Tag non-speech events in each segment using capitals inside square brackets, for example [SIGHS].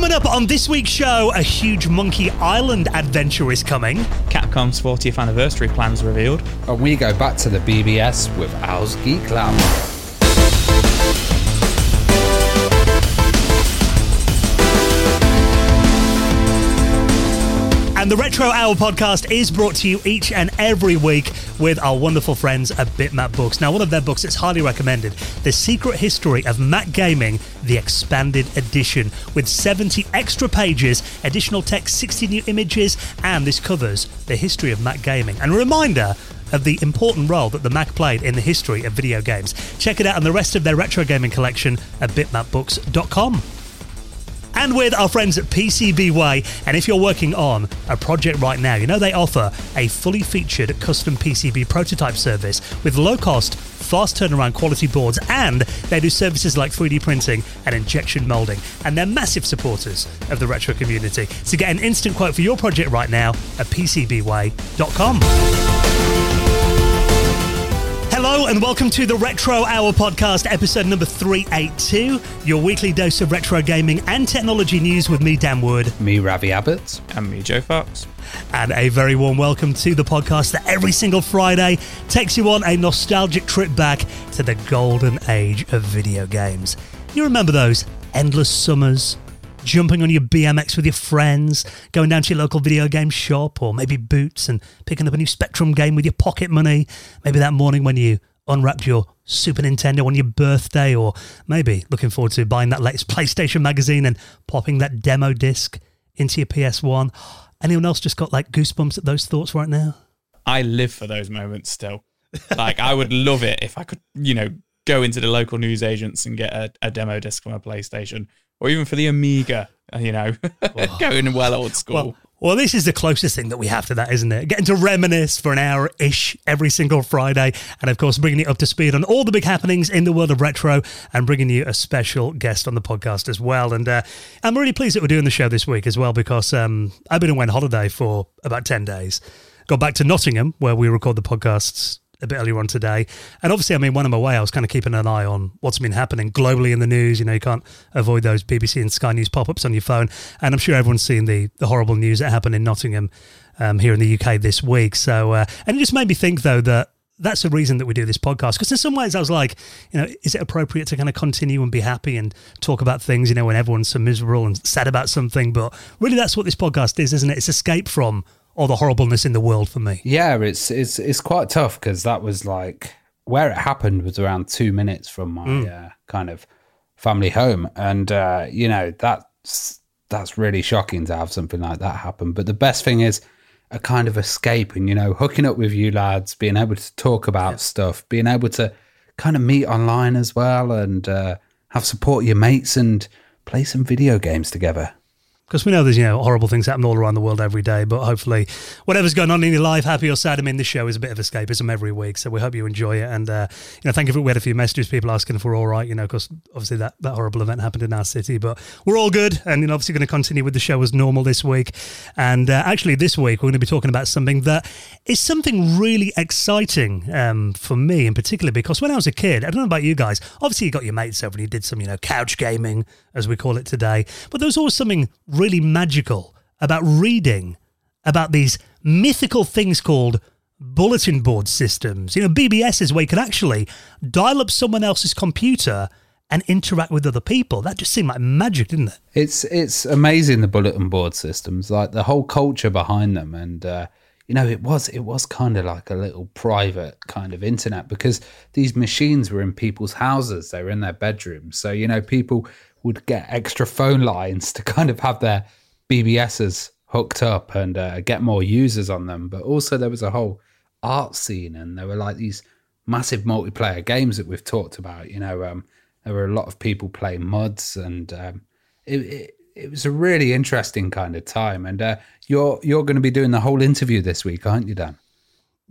Coming up on this week's show, a huge Monkey Island adventure is coming. Capcom's 40th anniversary plans revealed. And we go back to the BBS with Al's Geek Lab. And the Retro Hour podcast is brought to you each and every week with our wonderful friends at Bitmap Books. Now, one of their books is highly recommended The Secret History of Mac Gaming, the Expanded Edition, with 70 extra pages, additional text, 60 new images, and this covers the history of Mac Gaming. And a reminder of the important role that the Mac played in the history of video games. Check it out on the rest of their retro gaming collection at bitmapbooks.com and with our friends at PCBWay. And if you're working on a project right now, you know they offer a fully featured custom PCB prototype service with low cost, fast turnaround quality boards, and they do services like 3D printing and injection molding. And they're massive supporters of the retro community. So get an instant quote for your project right now at PCBWay.com. Hello and welcome to the Retro Hour podcast, episode number 382, your weekly dose of retro gaming and technology news with me, Dan Wood. Me, Ravi Abbott. And me, Joe Fox. And a very warm welcome to the podcast that every single Friday takes you on a nostalgic trip back to the golden age of video games. You remember those endless summers, jumping on your BMX with your friends, going down to your local video game shop, or maybe Boots and picking up a new Spectrum game with your pocket money. Maybe that morning when you unwrapped your Super Nintendo on your birthday, or maybe looking forward to buying that latest [LAUGHS] PlayStation magazine and popping that demo disc into your PS1. Anyone else just got like goosebumps at those thoughts right now? I live for those moments still. Like, I would love it if I could, you know, go into the local newsagents and get a, a demo disc from a PlayStation or even for the Amiga, uh, you know, [LAUGHS] going well old school. Well, well, this is the closest thing that we have to that, isn't it? Getting to reminisce for an hour ish every single Friday. And of course, bringing it up to speed on all the big happenings in the world of retro and bringing you a special guest on the podcast as well. And uh, I'm really pleased that we're doing the show this week as well because um, I've been away on holiday for about 10 days. Got back to Nottingham where we record the podcasts a bit earlier on today. And obviously, I mean, when I'm away, I was kind of keeping an eye on what's been happening globally in the news. You know, you can't avoid those BBC and Sky News pop ups on your phone. And I'm sure everyone's seen the, the horrible news that happened in Nottingham um, here in the UK this week. So, uh, and it just made me think, though, that that's the reason that we do this podcast. Because in some ways, I was like, you know, is it appropriate to kind of continue and be happy and talk about things, you know, when everyone's so miserable and sad about something? But really, that's what this podcast is, isn't it? It's escape from all the horribleness in the world for me. Yeah, it's it's it's quite tough because that was like where it happened was around two minutes from my mm. uh, kind of family home, and uh, you know that's that's really shocking to have something like that happen. But the best thing is a kind of escape, and you know, hooking up with you lads, being able to talk about yeah. stuff, being able to kind of meet online as well, and uh, have support your mates and play some video games together because we know there's you know horrible things happen all around the world every day but hopefully whatever's going on in your life happy or sad i mean this show is a bit of escapism every week so we hope you enjoy it. And uh, you know thank you for we had a few messages people asking if we're all right you know because obviously that, that horrible event happened in our city but we're all good and you know obviously going to continue with the show as normal this week. And uh, actually this week we're going to be talking about something that is something really exciting um, for me in particular because when i was a kid i don't know about you guys obviously you got your mates over and you did some you know couch gaming as we call it today but there was always something really magical about reading about these mythical things called bulletin board systems. You know, BBS is where you can actually dial up someone else's computer and interact with other people. That just seemed like magic, didn't it? It's it's amazing the bulletin board systems, like the whole culture behind them, and uh, you know, it was it was kind of like a little private kind of internet because these machines were in people's houses, they were in their bedrooms, so you know, people would get extra phone lines to kind of have their BBSs hooked up and uh, get more users on them. But also there was a whole art scene, and there were like these massive multiplayer games that we've talked about. You know, um, there were a lot of people playing MUDs, and um, it, it, it was a really interesting kind of time. And uh, you're you're going to be doing the whole interview this week, aren't you, Dan?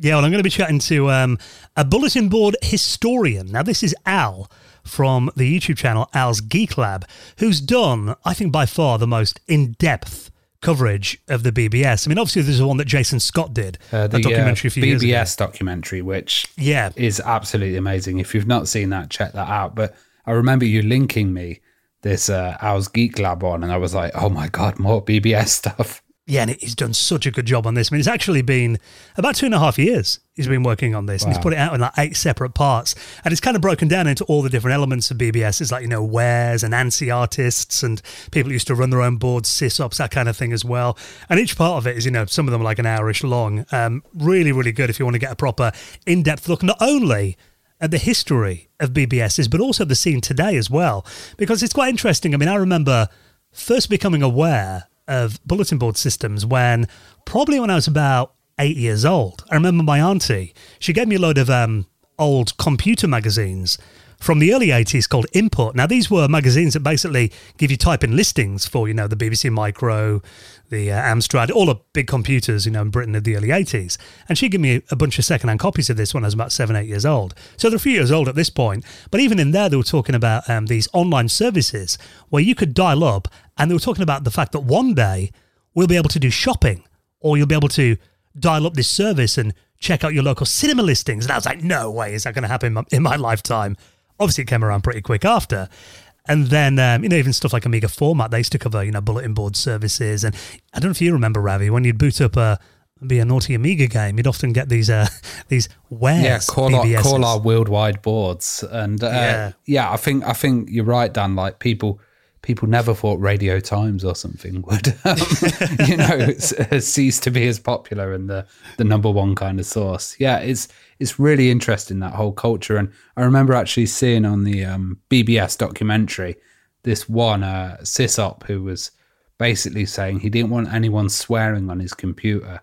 Yeah, well, I'm going to be chatting to um, a bulletin board historian. Now, this is Al from the YouTube channel Al's Geek Lab, who's done, I think, by far the most in depth coverage of the BBS. I mean, obviously, there's the one that Jason Scott did, uh, the, a documentary uh, few BBS documentary, which yeah is absolutely amazing. If you've not seen that, check that out. But I remember you linking me this uh, Al's Geek Lab on, and I was like, oh my god, more BBS [LAUGHS] stuff. Yeah, and he's done such a good job on this. I mean, it's actually been about two and a half years he's been working on this, and he's put it out in like eight separate parts, and it's kind of broken down into all the different elements of BBS. It's like you know wares and ANSI artists and people used to run their own boards, sysops, that kind of thing as well. And each part of it is you know some of them are like an hourish long. Um, really, really good if you want to get a proper in-depth look, not only at the history of BBSs, but also the scene today as well, because it's quite interesting. I mean, I remember first becoming aware of bulletin board systems when probably when I was about eight years old. I remember my auntie, she gave me a load of um, old computer magazines from the early 80s called Input. Now, these were magazines that basically give you type in listings for, you know, the BBC Micro, the uh, Amstrad, all the big computers, you know, in Britain in the early 80s. And she gave me a bunch of secondhand copies of this when I was about seven, eight years old. So they're a few years old at this point. But even in there, they were talking about um, these online services where you could dial up and they were talking about the fact that one day we'll be able to do shopping or you'll be able to dial up this service and check out your local cinema listings. And I was like, no way is that going to happen in my, in my lifetime. Obviously, it came around pretty quick after. And then, um, you know, even stuff like Amiga Format, they used to cover, you know, bulletin board services. And I don't know if you remember, Ravi, when you'd boot up a, be a naughty Amiga game, you'd often get these uh, [LAUGHS] these wares. Yeah, call our, call our worldwide boards, and uh, yeah. yeah, I think I think you're right, Dan. Like people people never thought Radio Times or something [LAUGHS] would, um, [LAUGHS] you know, cease to be as popular and the the number one kind of source. Yeah, it's it's really interesting that whole culture. And I remember actually seeing on the um, BBS documentary this one uh, sysop who was basically saying he didn't want anyone swearing on his computer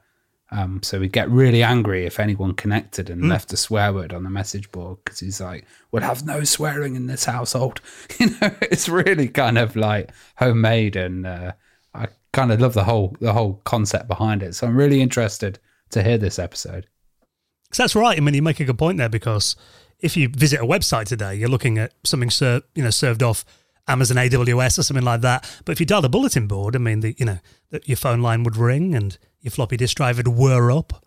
um, so he'd get really angry if anyone connected and mm. left a swear word on the message board because he's like, "We'll have no swearing in this household." [LAUGHS] You know, it's really kind of like homemade, and uh, I kind of love the whole the whole concept behind it. So I'm really interested to hear this episode. So that's right. I mean, you make a good point there because if you visit a website today, you're looking at something ser- you know served off Amazon AWS or something like that. But if you dial the bulletin board, I mean, the you know, the, your phone line would ring and your floppy disk drive would whir up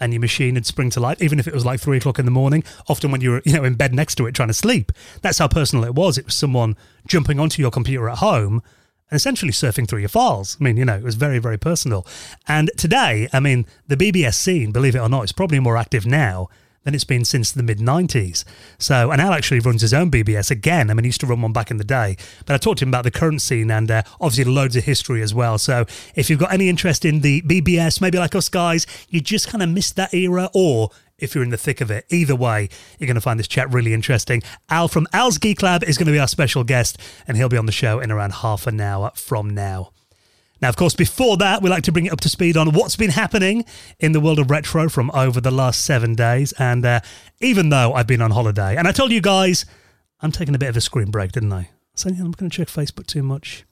and your machine would spring to life, even if it was like three o'clock in the morning, often when you were, you know, in bed next to it trying to sleep. That's how personal it was. It was someone jumping onto your computer at home and essentially surfing through your files. I mean, you know, it was very, very personal. And today, I mean, the BBS scene, believe it or not, is probably more active now than it's been since the mid 90s. So, and Al actually runs his own BBS again. I mean, he used to run one back in the day, but I talked to him about the current scene and uh, obviously loads of history as well. So, if you've got any interest in the BBS, maybe like us guys, you just kind of missed that era, or if you're in the thick of it. Either way, you're going to find this chat really interesting. Al from Al's Geek Lab is going to be our special guest, and he'll be on the show in around half an hour from now. Now, of course, before that, we like to bring it up to speed on what's been happening in the world of retro from over the last seven days. And uh, even though I've been on holiday, and I told you guys, I'm taking a bit of a screen break, didn't I? So yeah, I'm going to check Facebook too much.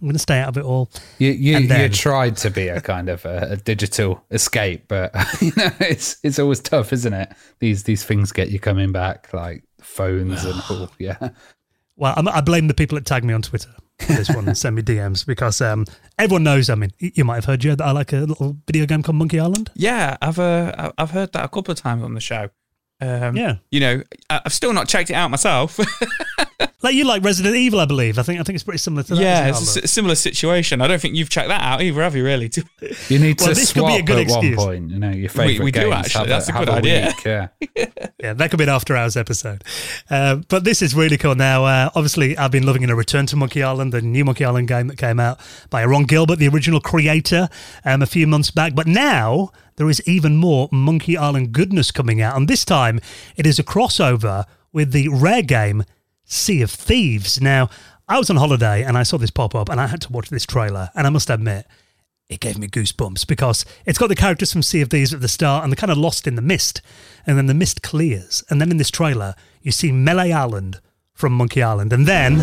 I'm going to stay out of it all. You you, then, you tried to be a kind of a, a, digital escape, but [LAUGHS] you know it's it's always tough, isn't it? These these things get you coming back, like phones and all. [SIGHS] Yeah. Well, I'm, i blame the people that tag me on Twitter this one and send me DMs because um, everyone knows. I mean, you might have heard, Joe, that I like a little video game called Monkey Island. Yeah, I've uh, I've heard that a couple of times on the show. Um, yeah, you know, I've still not checked it out myself. [LAUGHS] like you like Resident Evil, I believe. I think I think it's pretty similar to that. Yeah, it's a similar situation. I don't think you've checked that out either, have you? Really? [LAUGHS] You need well, to this swap could be a good at excuse. one point. You know, your favorite. We, we do actually. That's a, a good idea. Week, [LAUGHS] yeah. yeah, that could be an after hours episode. Uh, but this is really cool. Now, uh, obviously, I've been loving in a Return to Monkey Island, the new Monkey Island game that came out by Ron Gilbert, the original creator, um, a few months back. But now there is even more Monkey Island goodness coming out. And this time it is a crossover with the rare game Sea of Thieves. Now, I was on holiday and I saw this pop up and I had to watch this trailer. And I must admit, it gave me goosebumps because it's got the characters from Sea of Thieves at the start and they're kind of lost in the mist. And then the mist clears. And then in this trailer, you see Melee Island from Monkey Island. And then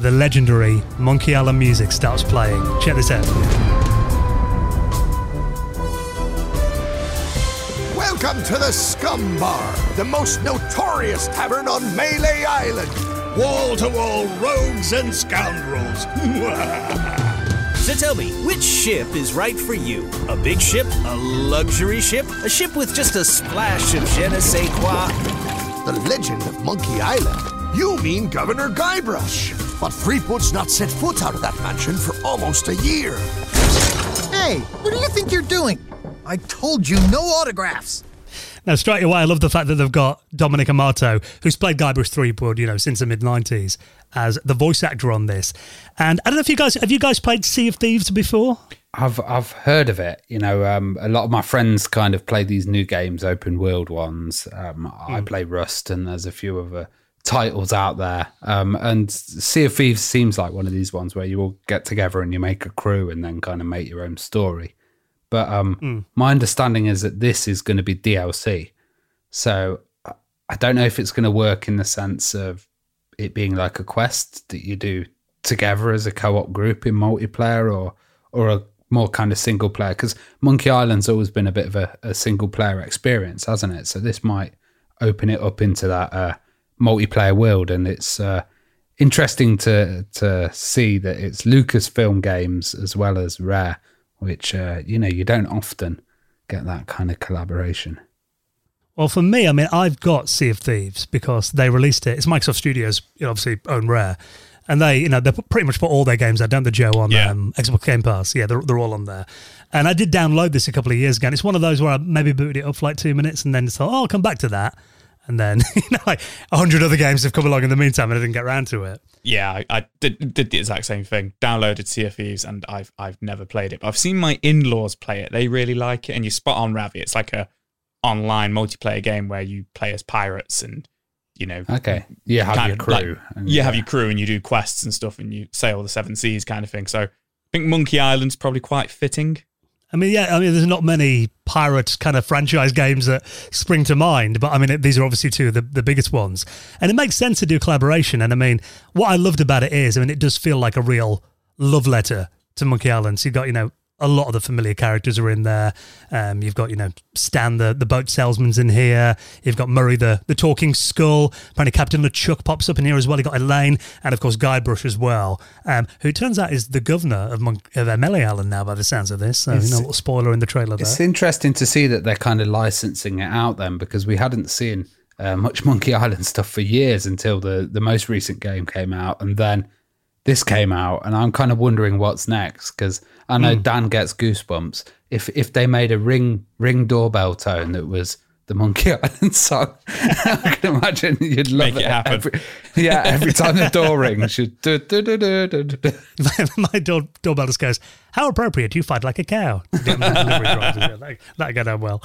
the legendary Monkey Island music starts playing. Check this out. Welcome to the Scum Bar, the most notorious tavern on Melee Island. Wall to wall rogues and scoundrels. [LAUGHS] so tell me, which ship is right for you? A big ship? A luxury ship? A ship with just a splash of je ne sais quoi? The legend of Monkey Island You mean Governor Guybrush. But Threepwood's not set foot out of that mansion for almost a year. Hey, what do you think you're doing? I told you no autographs. Now, straight away, I love the fact that they've got Dominic Armato, who's played Guybrush Threepwood, you know, since the mid '90s, as the voice actor on this. And I don't know if you guys have you guys played Sea of Thieves before? I've I've heard of it. You know, um, a lot of my friends kind of play these new games, open world ones. Um, I play Rust, and there's a few other titles out there. Um, and Sea of Thieves seems like one of these ones where you all get together and you make a crew and then kind of make your own story. But um, my understanding is that this is going to be DLC. So I- I don't know if it's going to work in the sense of it being like a quest that you do together as a co-op group in multiplayer or or a more kind of single player because Monkey Island's always been a bit of a, a single player experience, hasn't it? So this might open it up into that uh, multiplayer world, and it's uh, interesting to to see that it's Lucasfilm games as well as Rare, which uh, you know you don't often get that kind of collaboration. Well, for me, I mean, I've got Sea of Thieves because they released it. It's Microsoft Studios, you know, obviously own Rare, and they, you know, they put- pretty much put all their games out. Don't they, Joe, on Yeah. um, Xbox Game Pass? Yeah, they're, they're all on there. And I did download this a couple of years ago. And it's one of those where I maybe booted it up for like two minutes and then thought, oh, I'll come back to that. And then, [LAUGHS] you know, like a hundred other games have come along in the meantime, and I didn't get around to it. Yeah, I, I did, did the exact same thing. Downloaded Sea of Thieves, and I've I've never played it. But I've seen my in-laws play it. They really like it, and you spot on, Ravi. It's like a online multiplayer game where you play as pirates, and you know, Okay, you have your of crew. like- and, you have uh, your crew, and you do quests and stuff, and you sail the seven seas, kind of thing. So I think Monkey Island's probably quite fitting. I mean, yeah, I mean, there's not many pirate kind of franchise games that spring to mind, but I mean, these are obviously two of the, the biggest ones. And it makes sense to do collaboration. And I mean, what I loved about it is, I mean, it does feel like a real love letter to Monkey Island. So you've got, you know, a lot of the familiar characters are in there. Um, you've got, you know, Stan, the, the boat salesman's in here. You've got Murray, the, the talking skull. Apparently, Captain LeChuck pops up in here as well. You've got Elaine and, of course, Guybrush as well, um, who turns out is the governor of, Mon- of uh, Island now, by the sounds of this. So, you know, a little spoiler in the trailer there. It's interesting to see that they're kind of licensing it out then because we hadn't seen uh, much Monkey [LAUGHS] Island stuff for years until the, the most recent game came out. And then this came out, and I'm kind of wondering what's next because I know hmm. Dan gets goosebumps. If if they made a ring ring doorbell tone that was the Monkey [LAUGHS] Island song, [LAUGHS] I can imagine you'd love Make it happen. Every, yeah, every time the door rings, do, do, do, do, do, do. [LAUGHS] my door, doorbell just goes, How appropriate, you fight like a cow. [LAUGHS] that, go down well.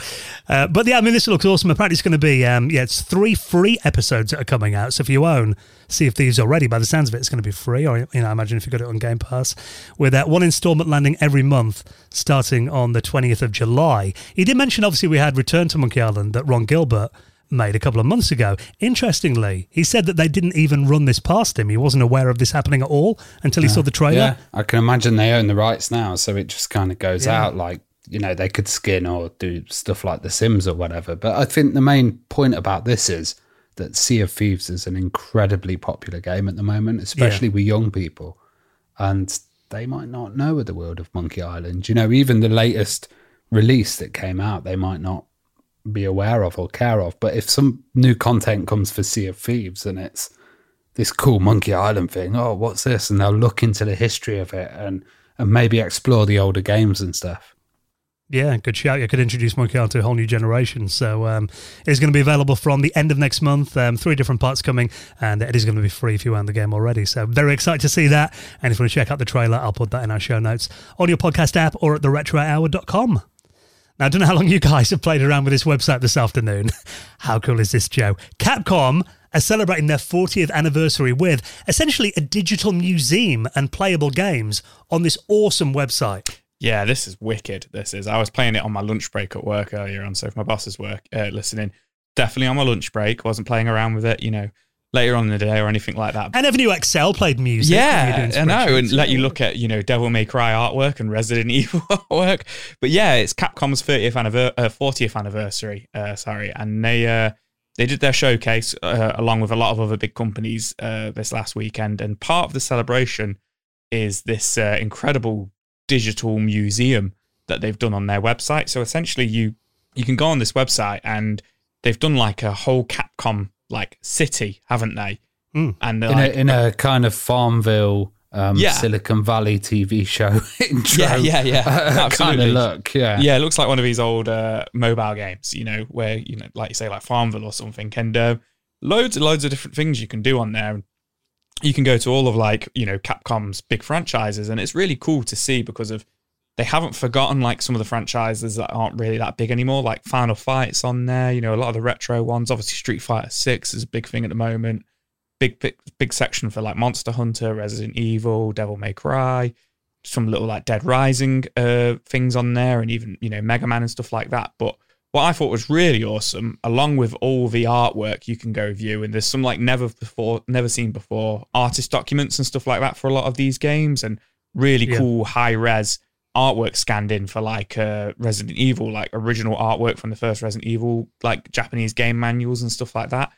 Uh, but yeah, I mean, this looks awesome. Apparently, it's going to be, um, yeah, it's three free episodes that are coming out. So if you own Sea of Thieves already, by the sounds of it, it's going to be free. Or, you know, I imagine if you got it on Game Pass, with that one installment landing every month starting on the 20th of July. He did mention, obviously, we had Return to Monkey Island that Ron Gilbert made a couple of months ago. Interestingly, he said that they didn't even run this past him. He wasn't aware of this happening at all until he saw the trailer. Yeah, I can imagine they own the rights now, so it just kind of goes Yeah. out like you know they could skin or do stuff like The Sims or whatever. But I think the main point about this is that Sea of Thieves is an incredibly popular game at the moment, especially with young people, and they might not know of the world of Monkey Island. You know, even the latest release that came out, they might not be aware of or care of. But if some new content comes for Sea of Thieves and it's this cool Monkey Island thing. Oh, what's this? And they'll look into the history of it and and maybe explore the older games and stuff. Yeah, good shout. You could introduce Monkey Island to a whole new generation. So um, it's going to be available from the end of next month. Um, three different parts coming, and it is going to be free if you own the game already. So very excited to see that. And if you want to check out the trailer, I'll put that in our show notes on your podcast app or at theretrohour.com. Now, I don't know how long you guys have played around with this website this afternoon. [LAUGHS] How cool is this, Joe? Capcom are celebrating their 40th anniversary with essentially a digital museum and playable games on this awesome website. Yeah, this is wicked. This is. I was playing it on my lunch break at work earlier on. So if my boss is work uh, listening, definitely on my lunch break. Wasn't playing around with it, you know, later on in the day or anything like that. I never knew Excel played music. Yeah, I know, and let you look at you know Devil May Cry artwork and Resident [LAUGHS] Evil artwork. But yeah, it's Capcom's 30th anniversary, uh, 40th anniversary. Uh, sorry, and they uh, they did their showcase uh, along with a lot of other big companies uh, this last weekend, and part of the celebration is this uh, incredible digital museum that they've done on their website. So essentially, you you can go on this website and they've done like a whole Capcom like city, haven't they? And in, like, a, in a kind of Farmville, um, Yeah. Silicon Valley TV show [LAUGHS] intro. Yeah, yeah, yeah. [LAUGHS] kind Absolutely. of look. Yeah. yeah, it looks like one of these old uh, mobile games, you know, where you know, like you say, like Farmville or something, and uh, loads and loads of different things you can do on there. You can go to all of like you know Capcom's big franchises, and it's really cool to see because of they haven't forgotten like some of the franchises that aren't really that big anymore, like Final Fights on there. You know, a lot of the retro ones. Obviously, Street Fighter Six is a big thing at the moment. Big big big section for like Monster Hunter, Resident Evil, Devil May Cry some little like Dead Rising uh, things on there, and even you know Mega Man and stuff like that. But what I thought was really awesome, along with all the artwork you can go view, and there's some like never before, never seen before artist documents and stuff like that for a lot of these games, and really Yeah. cool high res artwork scanned in for like uh, Resident Evil, like original artwork from the first Resident Evil, like Japanese game manuals and stuff like that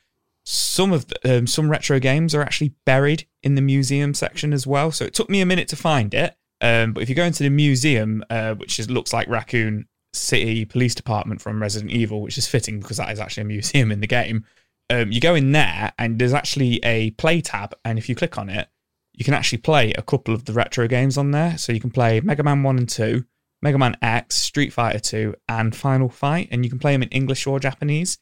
some of the, um, some retro games are actually buried in the museum section as well. So it took me a minute to find it. Um, but if you go into the museum, uh, which is, looks like Raccoon City Police Department from Resident Evil, which is fitting because that is actually a museum in the game. Um, you go in there and there's actually a play tab, and if you click on it, you can actually play a couple of the retro games on there. So you can play Mega Man One and Two, Mega Man X, Street Fighter Two, and Final Fight, and you can play them in English or Japanese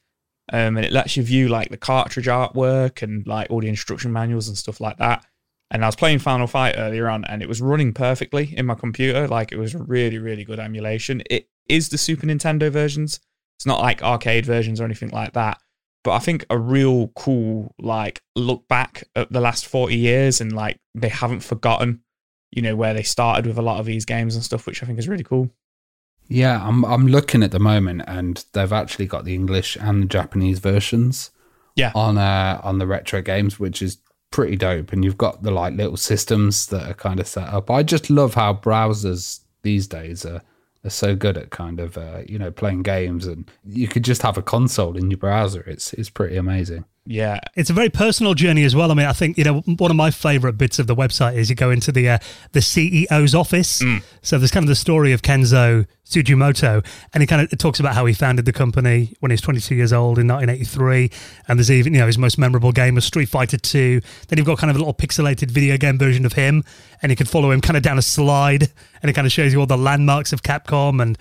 um, and it lets you view like the cartridge artwork and like all the instruction manuals and stuff like that. And I was playing Final Fight earlier on, and it was running perfectly in my computer. Like it was really, really good emulation. It is the Super Nintendo versions. It's not like arcade versions or anything like that. But I think a real cool like look back at the last forty years, and like they haven't forgotten, you know, where they started with a lot of these games and stuff, which I think is really cool. Yeah, I'm I'm looking at the moment, and they've actually got the English and the Japanese versions. Yeah. on uh, on the retro games, which is pretty dope. And you've got the like little systems that are kind of set up. I just love how browsers these days are are so good at kind of uh, you know playing games, and you could just have a console in your browser. It's it's pretty amazing. Yeah, It's a very personal journey as well. I mean, I think you know one of my favorite bits of the website is you go into the uh, the CEO's office. So there's kind of the story of Kenzo Tsujimoto, and he kind of talks about how he founded the company when he was 22 years old in 1983. And there's even you know his most memorable game was Street Fighter 2. Then you've got kind of a little pixelated video game version of him, and you can follow him kind of down a slide, and it kind of shows you all the landmarks of Capcom and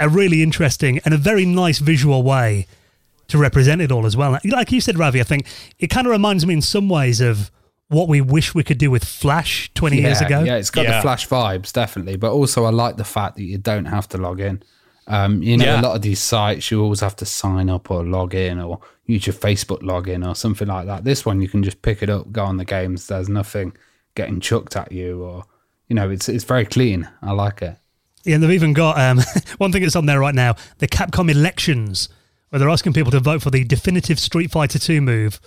a really interesting and a very nice visual way to represent it all as well. Like you said, Ravi, I think it kind of reminds me in some ways of what we wish we could do with Flash 20 years ago. Yeah, it's got Yeah. the flash vibes, definitely. But also, I like the fact that you don't have to log in. Um, you know, Yeah. a lot of these sites, you always have to sign up or log in or use your Facebook login or something like that. This one, you can just pick it up, go on the games. There's nothing getting chucked at you, or you know, it's it's very clean. I like it. Yeah, and they've even got um, [LAUGHS] one thing that's on there right now the Capcom elections, where they're asking people to vote for the definitive Street Fighter 2 move.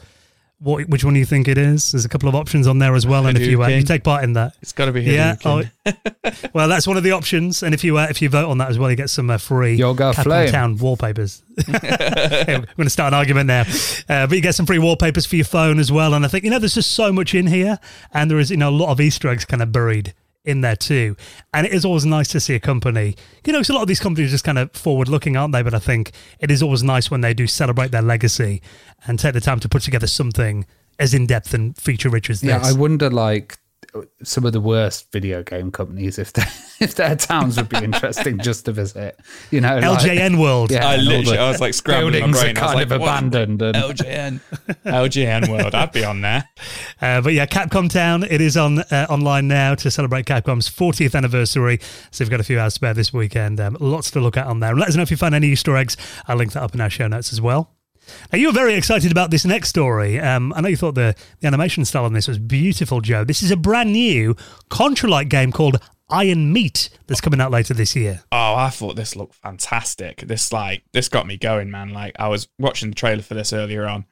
What, which one do you think it is? There's a couple of options on there as well, and if you, uh, you take part in that, it's got to be yeah, oh, [LAUGHS] well, that's one of the options. And if you uh, if you vote on that as well, you get some uh, free Yoga Flame. Town wallpapers. [LAUGHS] [LAUGHS] Yeah, we're going to start an argument now, uh, but you get some free wallpapers for your phone as well. And I think you know there's just so much in here, and there is you know a lot of Easter eggs kind of buried in there too. And it is always nice to see a company. You know, 'cause a lot of these companies are just kind of forward looking, aren't they? But I think it is always nice when they do celebrate their legacy and take the time to put together something as in depth and feature rich as this. Yeah, I wonder like some of the worst video game companies if their [LAUGHS] if their towns would be interesting [LAUGHS] just to visit. You know, like- LJN World. Yeah, I literally, I was like scrambling my buildings brain. are I was kind like, of what? abandoned. And, LJN, LJN [LAUGHS] World. I'd be on there. Uh, but yeah, Capcom Town, it is on uh, online now to celebrate Capcom's 40th anniversary. So we've got a few hours spare this weekend. Um, lots to look at on there. Let us know if you find any Easter eggs. I'll link that up in our show notes as well. Now, you were very excited about this next story. Um, I know you thought the, the animation style on this was beautiful, Joe. This is a brand new Contra like game called Iron Meat that's coming out later this year. Oh, I thought this looked fantastic. This like this got me going, man. Like I was watching the trailer for this earlier on.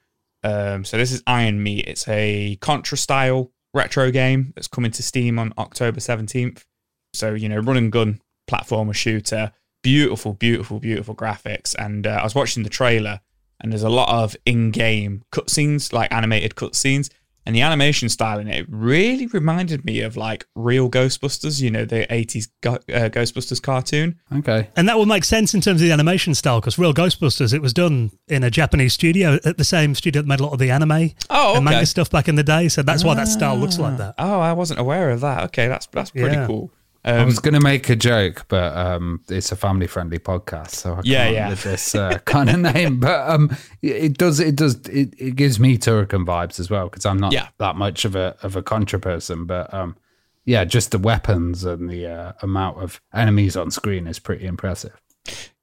Um, so this is Iron Meat. It's a Contra style retro game that's coming to Steam on October seventeenth. So you know, run and gun platformer shooter. Beautiful, beautiful, beautiful graphics. And uh, I was watching the trailer, and there's a lot of in-game cutscenes, like animated cutscenes. And the animation style in it really reminded me of like real Ghostbusters, you know, the 80s Go- uh, Ghostbusters cartoon. Okay. And that will make sense in terms of the animation style because Real Ghostbusters, it was done in a Japanese studio at the same studio that made a lot of the anime Oh, and manga stuff back in the day. So that's why that style looks like that. Oh, I wasn't aware of that. Okay, that's that's pretty Yeah. cool. I Um, was going to make a joke, but um, it's a family-friendly podcast, so I Yeah, can't yeah. this uh, kind of [LAUGHS] name. But um, it does, it does, it, it gives me Turrican vibes as well because I'm not Yeah. that much of a of a Contra person. But um, yeah, just the weapons and the uh, amount of enemies on screen is pretty impressive.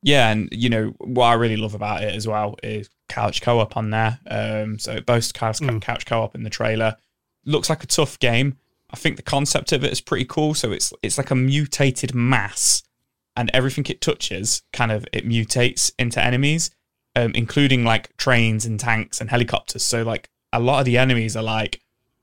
Yeah, and you know what I really love about it as well is couch co-op on there. Um, so it boasts couch, couch co-op in the trailer. Looks like a tough game. I think the concept of it is pretty cool. So it's it's like a mutated mass, and everything it touches kind of it mutates into enemies, um, including like trains and tanks and helicopters. So like a lot of the enemies are like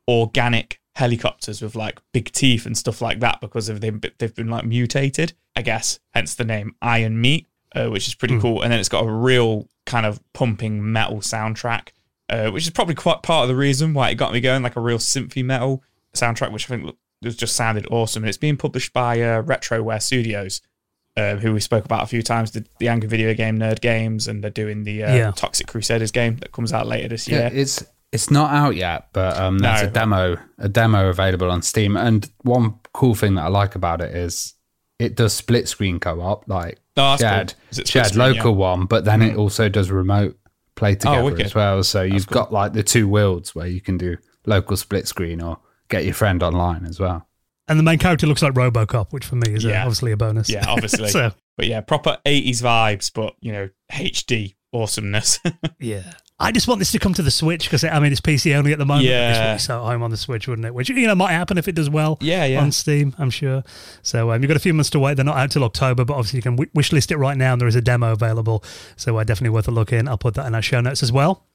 organic helicopters with like big teeth and stuff like that because of them they've been like mutated. I guess hence the name Iron Meat, uh, which is pretty cool. And then it's got a real kind of pumping metal soundtrack, uh, which is probably quite part of the reason why it got me going, like a real synthy metal soundtrack, which I think look- was just sounded awesome. And it's being published by uh, Retroware Studios. Uh, who we spoke about a few times, the, the angry video game Nerd Games, and they're doing the uh, Yeah. Toxic Crusaders game that comes out later this Yeah, year. it's it's not out yet, but um, there's No. a demo a demo available on Steam. And one cool thing that I like about it is it does split screen co-op, like Oh, that's cool. shared Is it split shared yeah? Hmm. local one, but then it also does remote play together wicked. as well. So you've got like the two worlds where you can do local split screen or get your friend online as well. And the main character looks like Robocop, which for me is uh Yeah. obviously a bonus. Yeah, [LAUGHS] obviously. so, But yeah, proper 80s vibes, but you know, HD awesomeness. [LAUGHS] yeah. I just want this to come to the Switch because, I mean, it's PC only at the moment. Yeah. So at home on the Switch, wouldn't it? Which, you know, might happen if it does well Yeah, yeah. on Steam, I'm sure. So um, you've got a few months to wait. They're not out till October, but obviously you can w- wish list it right now and there is a demo available. So uh, definitely worth a look in. I'll put that in our show notes as well.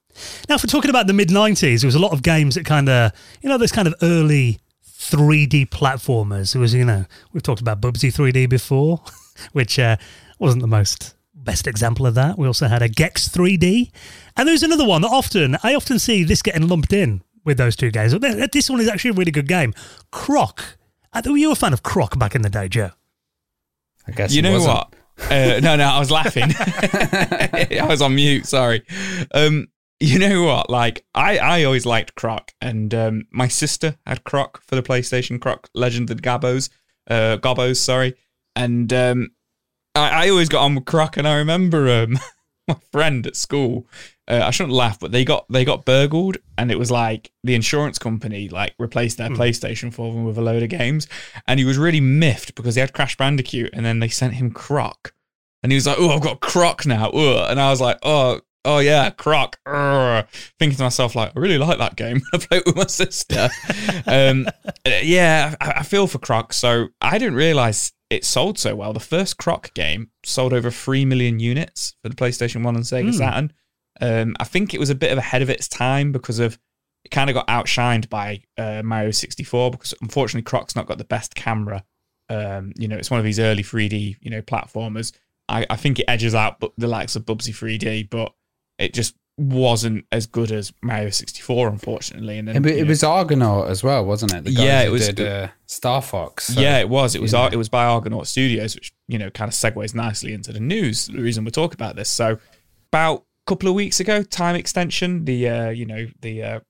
Now, if we're talking about the mid 90s, there was a lot of games that kind of, you know, those kind of early 3D platformers. It was, you know, we've talked about Bubsy 3D before, [LAUGHS] which uh, wasn't the most best example of that. We also had a Gex 3D. And there's another one that often, I often see this getting lumped in with those two games. This one is actually a really good game. Croc. Uh, Were you a fan of Croc back in the day, Joe? I guess you know wasn't. what? Uh, no, no, I was laughing. [LAUGHS] [LAUGHS] I was on mute. Sorry. Um, [LAUGHS] you know what? Like, I, I always liked Croc, and um, my sister had Croc for the PlayStation. Croc Legend of the Gabos, uh, Gobos, sorry. And um, I, I always got on with Croc, and I remember um, [LAUGHS] my friend at school. Uh, I shouldn't laugh, but they got they got burgled, and it was like the insurance company like replaced their PlayStation for them with a load of games, and he was really miffed because he had Crash Bandicoot, and then they sent him Croc, and he was like, "Oh, I've got Croc now," Ugh. and I was like, "Oh." Oh yeah, Croc. Urgh. Thinking to myself, like, I really like that game. [LAUGHS] I played it with my sister. um, [LAUGHS] yeah, I, I feel for Croc. So I didn't realize it sold so well. The first Croc game sold over three million units for the PlayStation One and Sega Saturn. Um, I think it was a bit of ahead of its time because of it kind of got outshined by uh, Mario 64 because unfortunately Croc's not got the best camera. Um, you know, it's one of these early 3D, you know, platformers. I, I think it edges out the likes of Bubsy 3D, but it just wasn't as good as Mario 64, unfortunately. And then It, it know- was Argonaut as well, wasn't it? The Yeah, it was- Did, uh, Star Fox. so- yeah, it was. It was. you know. It was by Argonaut Studios, which you know kind of segues nicely into the news. The reason we're talking about this. So, about a couple of weeks ago, Time Extension, the uh, you know the uh,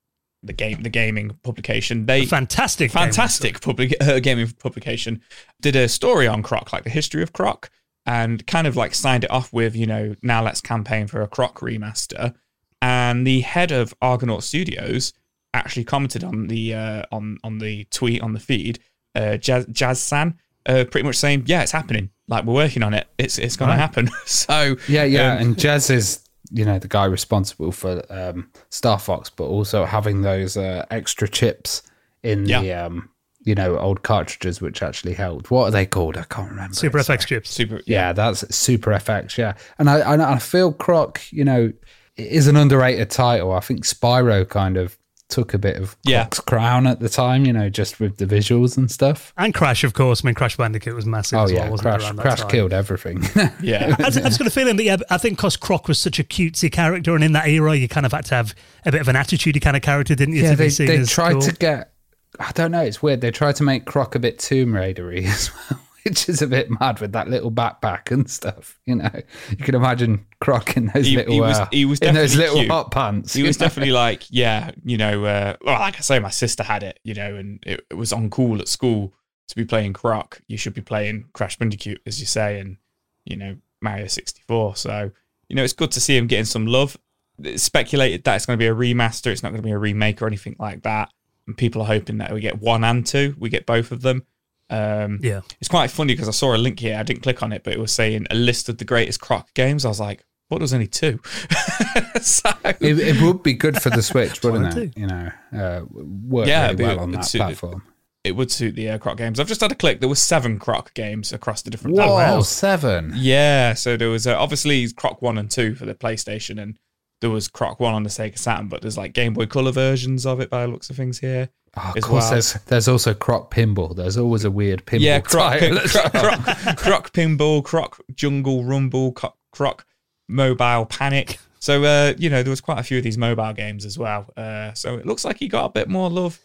the game the gaming publication, they Fantastic. game. fantastic public [LAUGHS] uh, gaming publication did a story on Croc, like the history of Croc, and kind of like signed it off with you know now let's campaign for a Croc remaster. And the head of Argonaut Studios actually commented on the uh, on on the tweet on the feed, uh, Jez, Jez San, uh, pretty much saying, yeah, it's happening. Like we're working on it. It's it's gonna happen. [LAUGHS] so Yeah, yeah, um, and Jez is you know the guy responsible for um, Star Fox, but also having those uh, extra chips in the um, you know old cartridges, which actually helped. What are they called? I can't remember. Super Sorry. FX chips. super. Yeah, that's Super FX. Yeah, and I I, I feel Croc, you know, is an underrated title. I think Spyro kind of took a bit of Yeah. Croc's crown at the time, you know, just with the visuals and stuff. And Crash, of course. I mean, Crash Bandicoot was massive Oh as yeah, well, wasn't Crash Crash time? killed everything. [LAUGHS] Yeah. I just, I just got a feeling that yeah, I think because Croc was such a cutesy character, and in that era, you kind of had to have a bit of an attitudey kind of character, didn't you? yeah, to be they, seen they as tried cool? to get. I don't know. It's weird. They tried to make Croc a bit Tomb Raidery [LAUGHS] as well, which is a bit mad with that little backpack and stuff. You know, you can imagine Croc in those He- little he was- uh, he was in those little cute. hot pants. he was know? definitely like, yeah, you know, uh, well, like I say, my sister had it, you know, and it, it was on cool at school to be playing Croc. You should be playing Crash Bandicoot, as you say, and you know Mario sixty four. So you know, it's good to see him getting some love. It's speculated that it's going to be a remaster. It's not going to be a remake or anything like that. And people are hoping that we get one and two. We get both of them. Um, Yeah. it's quite funny because I saw a link here. I didn't click on it, but it was saying a list of the greatest Croc games. I was like, what? There's only two. [LAUGHS] so, It, it would be good for the Switch, [LAUGHS] wouldn't I it? You know, uh, work Yeah, really it'd well on it'd that suit- platform. it would suit the uh, Croc games. I've just had a click. There were seven Croc games across the different. Whoa, platforms. seven! Yeah, so there was uh, obviously Croc one and two for the PlayStation, and there was Croc one on the Sega Saturn. But there's like Game Boy Color versions of it by the looks of things here. Oh, of course, well. there's there's also Croc Pinball. There's always a weird pinball. yeah, Croc. [LAUGHS] Croc, Croc, Croc Pinball, Croc Jungle Rumble, Croc, Croc Mobile Panic. So uh, you know there was quite a few of these mobile games as well. Uh, so it looks like he got a bit more love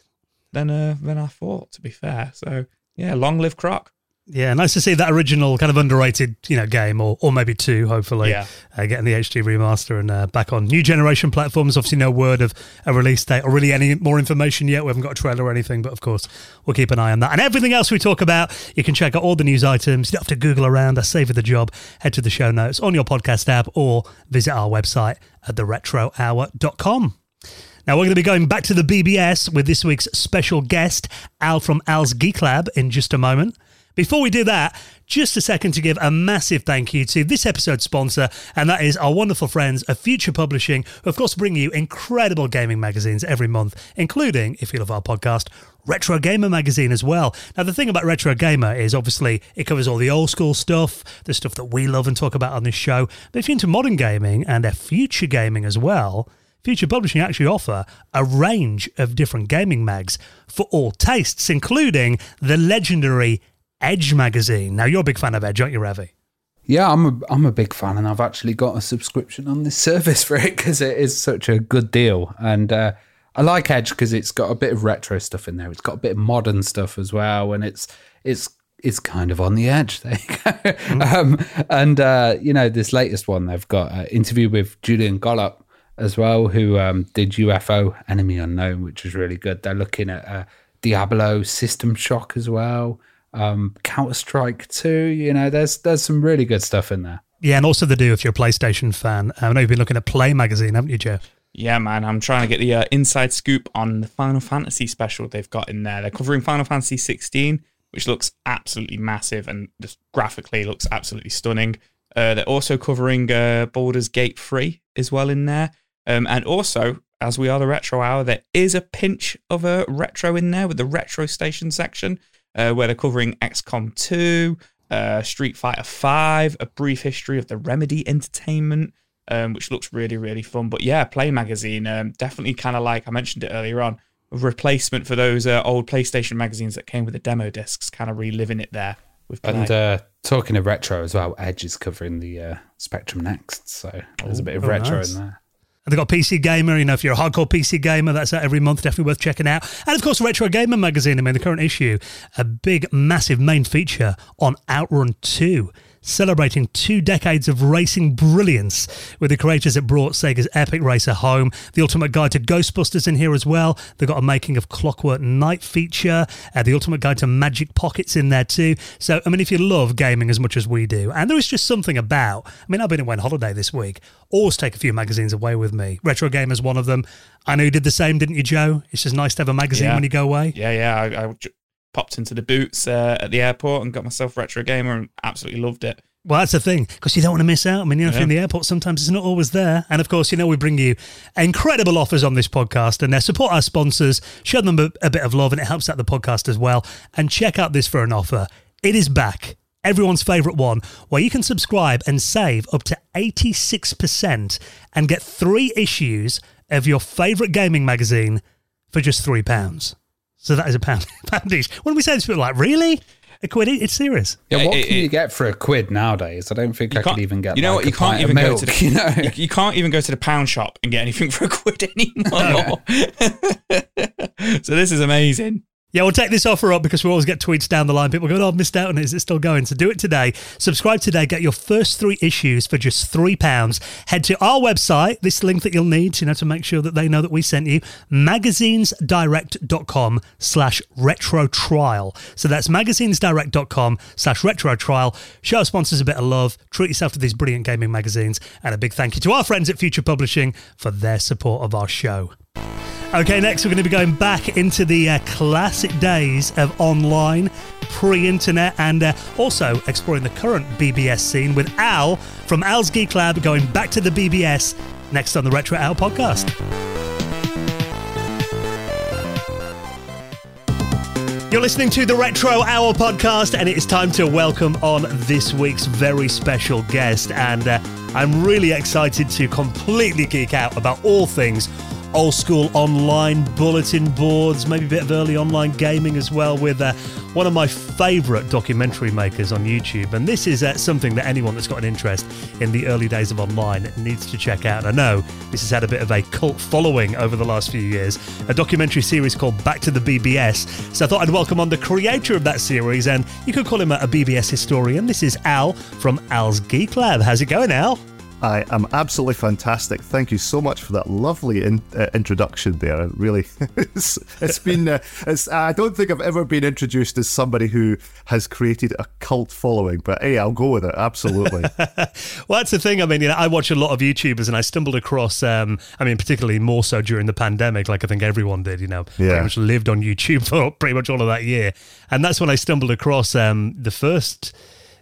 than uh, than I thought. To be fair, so yeah, long live Croc. Yeah, nice to see that original kind of underrated, you know, game, or or maybe two, hopefully. Yeah. Uh, getting the HD remaster and uh, back on new generation platforms. Obviously, no word of a release date or really any more information yet. We haven't got a trailer or anything, but of course, we'll keep an eye on that. And everything else we talk about, you can check out all the news items. You don't have to Google around. I save you the job. Head to the show notes on your podcast app or visit our website at theretrohour.com. Now we're going to be going back to the BBS with this week's special guest, Al from Al's Geek Lab, in just a moment. Before we do that, just a second to give a massive thank you to this episode's sponsor, and that is our wonderful friends at Future Publishing, who of course bring you incredible gaming magazines every month, including, if you love our podcast, Retro Gamer magazine as well. Now, the thing about Retro Gamer is obviously it covers all the old school stuff, the stuff that we love and talk about on this show. But if you're into modern gaming and uh, future gaming as well, Future Publishing actually offer a range of different gaming mags for all tastes, including the legendary Edge magazine. Now, you're a big fan of Edge, aren't you, Ravi? Yeah, I'm a I'm a big fan, and I've actually got a subscription on this [LAUGHS] service for it because it is such a good deal. And uh, I like Edge because it's got a bit of retro stuff in there. It's got a bit of modern stuff as well, and it's it's it's kind of on the edge. [LAUGHS] There you go. Um, and uh, you know, this latest one they've got an interview with Julian Gollop as well, who um, did UFO Enemy Unknown, which was really good. They're looking at uh, Diablo System Shock as well. Um, Counter Strike 2, you know, there's there's some really good stuff in there. Yeah, and also the do if you're a PlayStation fan. I know you've been looking at Play magazine, haven't you, Jeff? Yeah, man, I'm trying to get the uh, inside scoop on the Final Fantasy special they've got in there. They're covering Final Fantasy 16, which looks absolutely massive and just graphically looks absolutely stunning. Uh, they're also covering uh, Baldur's Gate 3 as well in there. Um, and also, as we are the Retro Hour, there is a pinch of a retro in there with the Retro Station section, uh, where they're covering XCOM 2, uh, Street Fighter 5, a brief history of the Remedy Entertainment, um, which looks really, really fun. But yeah, Play Magazine, um, definitely kind of like I mentioned it earlier on, a replacement for those uh, old PlayStation magazines that came with the demo discs, kind of reliving it there with Play. And uh, talking of retro as well, Edge is covering the uh, Spectrum Next, so there's a bit of Oh, retro nice. in there. And they've got PC Gamer, you know, if you're a hardcore PC gamer, that's out every month, definitely worth checking out. And of course, Retro Gamer magazine, I mean, the current issue, a big, massive main feature on Outrun 2. Celebrating two decades of racing brilliance with the creators that brought Sega's Epic Racer home. The Ultimate Guide to Ghostbusters in here as well. They've got a making of Clockwork Knight feature. Uh, the Ultimate Guide to Magic Pockets in there too. So, I mean, if you love gaming as much as we do, and there is just something about, I mean, I've been away on holiday this week. Always take a few magazines away with me. Retro Gamer's one of them. I know you did the same, didn't you, Joe? It's just nice to have a magazine Yeah. when you go away. yeah, yeah, I, I popped into the boots uh, at the airport and got myself Retro Gamer and absolutely loved it. Well, that's the thing, because you don't want to miss out. I mean, you know, if you're in the airport, sometimes it's not always there. And of course, you know, we bring you incredible offers on this podcast and they support our sponsors, show them a, a bit of love, and it helps out the podcast as well. And check out this for an offer. It is back. Everyone's favorite one, where you can subscribe and save up to 86% and get three issues of your favorite gaming magazine for just three pounds. So that is a pound, [LAUGHS] pound each. When we say this, people are like, really? A quid? It's serious. Yeah, what It- can it- you get for a quid nowadays? I don't think I can't- could even get. You know like what? You can't even of go milk, to the. [LAUGHS] You know, you, you can't even go to the pound shop and get anything [LAUGHS] for a quid anymore. so this is amazing. Yeah, we'll take this offer up because we always get tweets down the line. People go, oh, I've missed out on it. Is it still going? So do it today. Subscribe today. Get your first three issues for just £3. Head to our website, this link that you'll need, you know, to make sure that they know that we sent you, magazinesdirect.com slash retro trial. So that's magazinesdirect.com slash retro trial. Show our sponsors a bit of love. Treat yourself to these brilliant gaming magazines. And a big thank you to our friends at Future Publishing for their support of our show. Okay, next we're going to be going back into the uh, classic days of online, pre internet, and uh, also exploring the current BBS scene with Al from Al's Geek Lab going back to the BBS next on the Retro Hour podcast. You're listening to the Retro Hour podcast, and it is time to welcome on this week's very special guest. And uh, I'm really excited to completely geek out about all things old school online bulletin boards, maybe a bit of early online gaming as well, with uh, one of my favourite documentary makers on YouTube. And this is uh, something that anyone that's got an interest in the early days of online needs to check out. I know this has had a bit of a cult following over the last few years, a documentary series called Back to the BBS. So I thought I'd welcome on the creator of that series, and you could call him a BBS historian. This is Al from Al's Geek Lab. How's it going, Al? I am absolutely fantastic. Thank you so much for that lovely in, uh, introduction there. It really, [LAUGHS] it's, it's been. Uh, it's, I don't think I've ever been introduced as somebody who has created a cult following, but hey, I'll go with it. Absolutely. [LAUGHS] Well, that's the thing. I mean, you know, I watch a lot of YouTubers, and I stumbled across. Um, I mean, particularly more so during the pandemic, like I think everyone did. You know, pretty Yeah. much lived on YouTube [LAUGHS] for pretty much all of that year, and that's when I stumbled across um, the first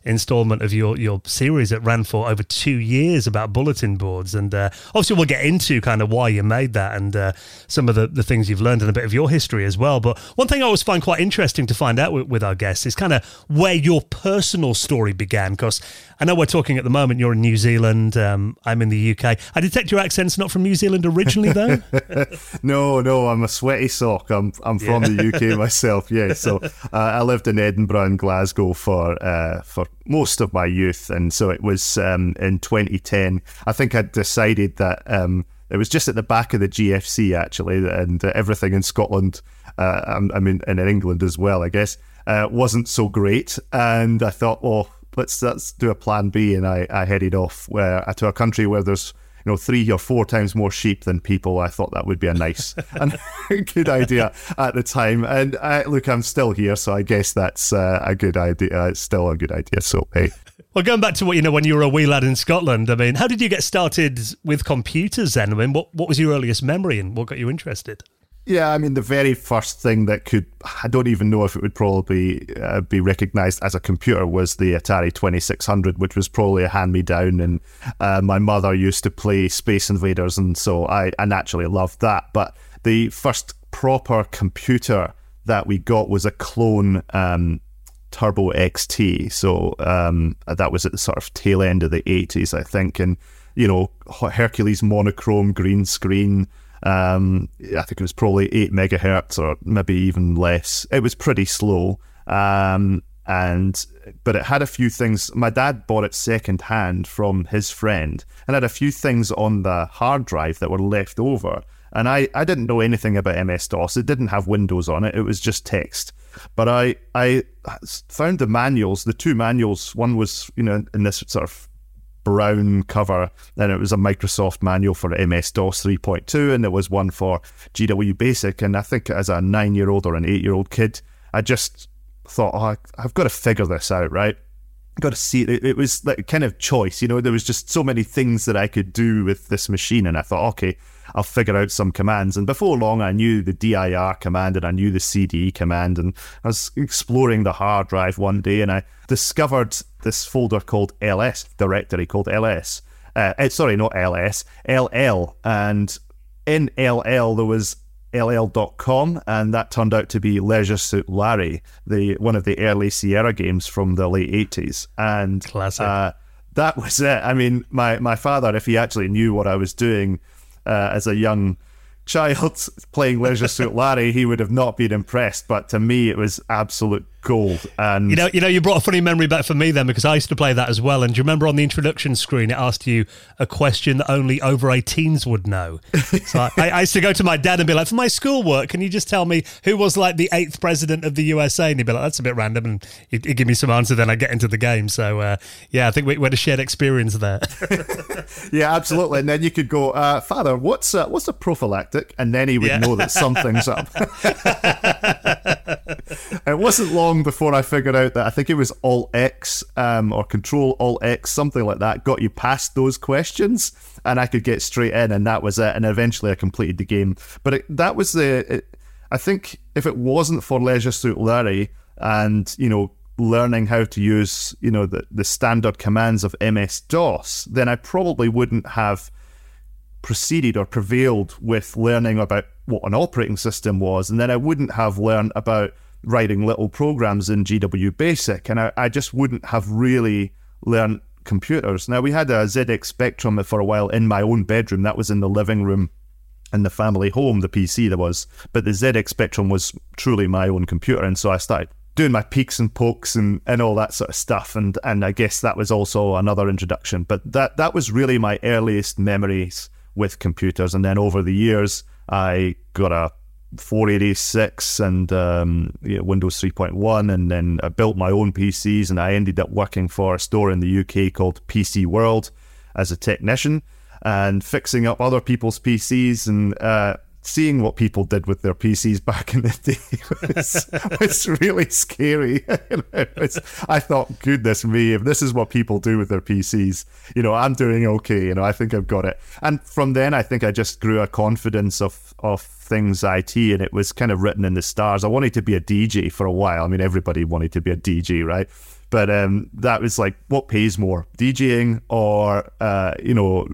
installment of your your series that ran for over two years about bulletin boards. And uh, obviously we'll get into kind of why you made that and uh, some of the, the things you've learned and a bit of your history as well. But one thing I always find quite interesting to find out with, with our guests is kind of where your personal story began because I know we're talking at the moment you're in New Zealand um, I'm in the UK I detect your accent's not from New Zealand originally though? [LAUGHS] [LAUGHS] No, no, I'm a sweaty sock. I'm I'm from the UK myself. Yeah, so [LAUGHS] uh, I lived in Edinburgh and Glasgow for uh, for most of my youth, and so it was um, in 2010. I think I decided that um, it was just at the back of the GFC actually, and everything in Scotland, uh, I'm- mean, and in England as well, I guess, uh, wasn't so great, and I thought, well, let's let's do a plan B, and I, I headed off where to a country where there's know three or four times more sheep than people. I thought that would be a nice [LAUGHS] and good idea at the time. And uh, look, I'm still here, so I guess that's uh, a good idea. It's still a good idea. So hey. Well, going back to what you know when you were a wee lad in Scotland, I mean, how did you get started with computers then? I mean, what, what was your earliest memory and what got you interested? Yeah, I mean, the very first thing that could, I don't even know if it would probably uh, be recognized as a computer was the Atari 2600, which was probably a hand me down. And uh, my mother used to play Space Invaders, and so I, I naturally loved that. But the first proper computer that we got was a clone um, Turbo XT. So um, that was at the sort of tail end of the 80s, I think. And, you know, Hercules monochrome green screen. Um, I think it was probably 8 megahertz or maybe even less. It was pretty slow. Um, and but it had a few things. My dad bought it second hand from his friend and had a few things on the hard drive that were left over. And I, I didn't know anything about MS DOS. It didn't have Windows on it. It was just text. But I I found the manuals, the two manuals. One was you know in this sort of brown cover, and it was a Microsoft manual for MS DOS 3.2, and there was one for GW Basic. And I think as a nine year old or an eight year old kid, I just thought, oh, I've got to figure this out, right? I've got to see it. It was like kind of choice, you know. There was just so many things that I could do with this machine, and I thought, okay, I'll figure out some commands. And before long, I knew the dir command and I knew the cd command. And I was exploring the hard drive one day, and I discovered this folder called ls directory called ls. Uh, eh, sorry, not ls, ll, and in ll there was ll.com and that turned out to be leisure suit larry the one of the early sierra games from the late 80s and Classic. uh, that was it i mean my, my father if he actually knew what i was doing uh, as a young child [LAUGHS] playing Leisure Suit Larry, he would have not been impressed. But to me, it was absolute gold. And You know, you know, you brought a funny memory back for me then because I used to play that as well. And do you remember on the introduction screen, it asked you a question that only over 18s would know? So I, I used to go to my dad and be like, for my schoolwork, can you just tell me who was like the eighth president of the USA? And he'd be like, that's a bit random. And he'd, he'd give me some answer, then I get into the game. So uh, yeah, I think we, we had a shared experience there. [LAUGHS] yeah, absolutely. And then you could go, uh, Father, what's uh, what's a prophylactic? And then he would Yeah. know that something's up. [LAUGHS] it wasn't long before I figured out that I think it was Alt X um, or Control Alt X, something like that, got you past those questions, and I could get straight in, and that was it. And eventually, I completed the game. But it, that was the. It, I think if it wasn't for Leisure Suit Larry and you know learning how to use you know the the standard commands of MS DOS, then I probably wouldn't have proceeded or prevailed with learning about what an operating system was, and then I wouldn't have learned about writing little programs in GW Basic, and I, I just wouldn't have really learned computers. Now we had a ZX Spectrum for a while in my own bedroom. That was in the living room in the family home, the PC there was, but the ZX Spectrum was truly my own computer, and so I started doing my peeks and pokes and, and all that sort of stuff, and and I guess that was also another introduction. But that that was really my earliest memories with computers, and then over the years I got a 486 and um, you know, Windows 3.1, and then I built my own PCs, and I ended up working for a store in the UK called PC World as a technician and fixing up other people's PCs and uh, seeing what people did with their PCs back in the [LAUGHS] day was, was really scary. [LAUGHS] Was- I thought, goodness me, if this is what people do with their PCs, you know, I'm doing okay. You know, I think I've got it. And from then, I think I just grew a confidence of of things IT, and it was kind of written in the stars. I wanted to be a DJ for a while. I mean, everybody wanted to be a DJ, right? But um, that was like, what pays more, DJing or uh, you know,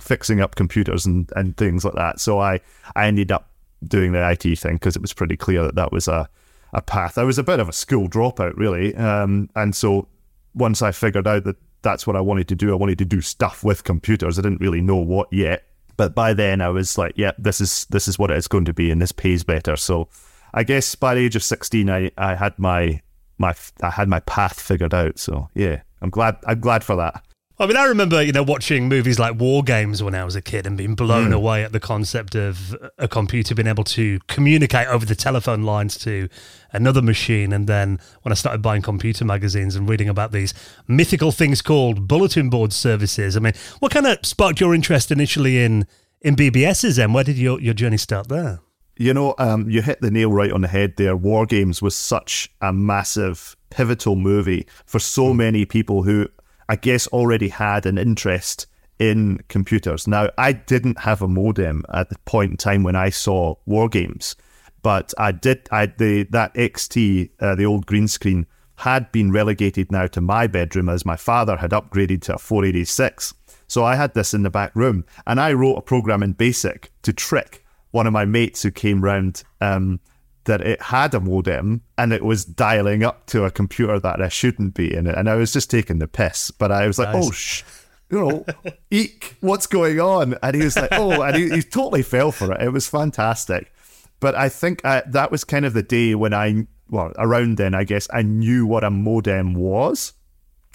fixing up computers and, and things like that. So I I ended up doing the IT thing because it was pretty clear that that was a a path. I was a bit of a school dropout, really, um, and so once I figured out that that's what I wanted to do, I wanted to do stuff with computers. I didn't really know what yet, but by then I was like, yeah, this is this is what it's going to be, and this pays better. So I guess by the age of sixteen, I, I had my my I had my path figured out. So yeah, I'm glad I'm glad for that. I mean, I remember, you know, watching movies like War Games when I was a kid and being blown hmm. away at the concept of a computer being able to communicate over the telephone lines to another machine. And then when I started buying computer magazines and reading about these mythical things called bulletin board services, I mean, what kind of sparked your interest initially in in BBSs? And where did your, your journey start there? You know, um, you hit the nail right on the head there. War Games was such a massive, pivotal movie for so many people who, I guess, already had an interest in computers. Now, I didn't have a modem at the point in time when I saw War Games, but I did. I the that XT, uh, the old green screen, had been relegated now to my bedroom as my father had upgraded to a 486. So I had this in the back room, and I wrote a program in BASIC to trick one of my mates who came round um, that it had a modem and it was dialing up to a computer that I shouldn't be in it. And I was just taking the piss, but I was like, Nice. oh, shh. You know, [LAUGHS] eek, what's going on? And he was like, oh, and he, he totally fell for it. It was fantastic. But I think I, that was kind of the day when I, well, around then, I guess, I knew what a modem was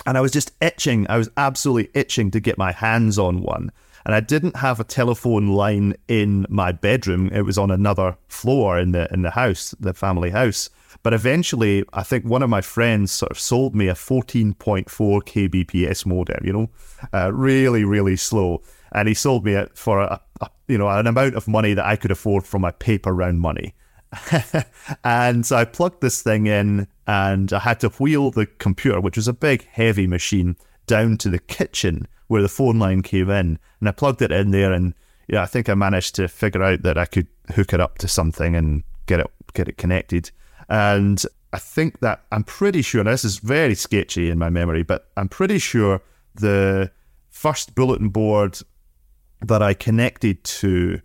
and I was just itching. I was absolutely itching to get my hands on one. And I didn't have a telephone line in my bedroom. It was on another floor in the in the house, the family house. But eventually, I think one of my friends sort of sold me a 14.4 kbps modem. You know, uh, really, really slow. And he sold me it for a, a you know an amount of money that I could afford from my paper round money. [LAUGHS] and so I plugged this thing in and I had to wheel the computer, which was a big, heavy machine, down to the kitchen where the phone line came in. And I plugged it in there and yeah, I think I managed to figure out that I could hook it up to something and get it get it connected. And I think that I'm pretty sure this is very sketchy in my memory, but I'm pretty sure the first bulletin board that I connected to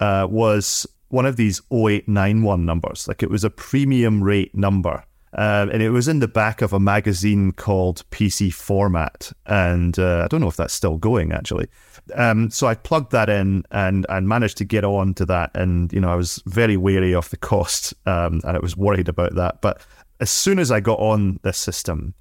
uh, was one of these 0891 numbers. Like it was a premium rate number. Um, and it was in the back of a magazine called PC Format, and uh, I don't know if that's still going actually. Um, so I plugged that in and and managed to get on to that, and you know I was very wary of the cost, um, and I was worried about that. But as soon as I got on this system,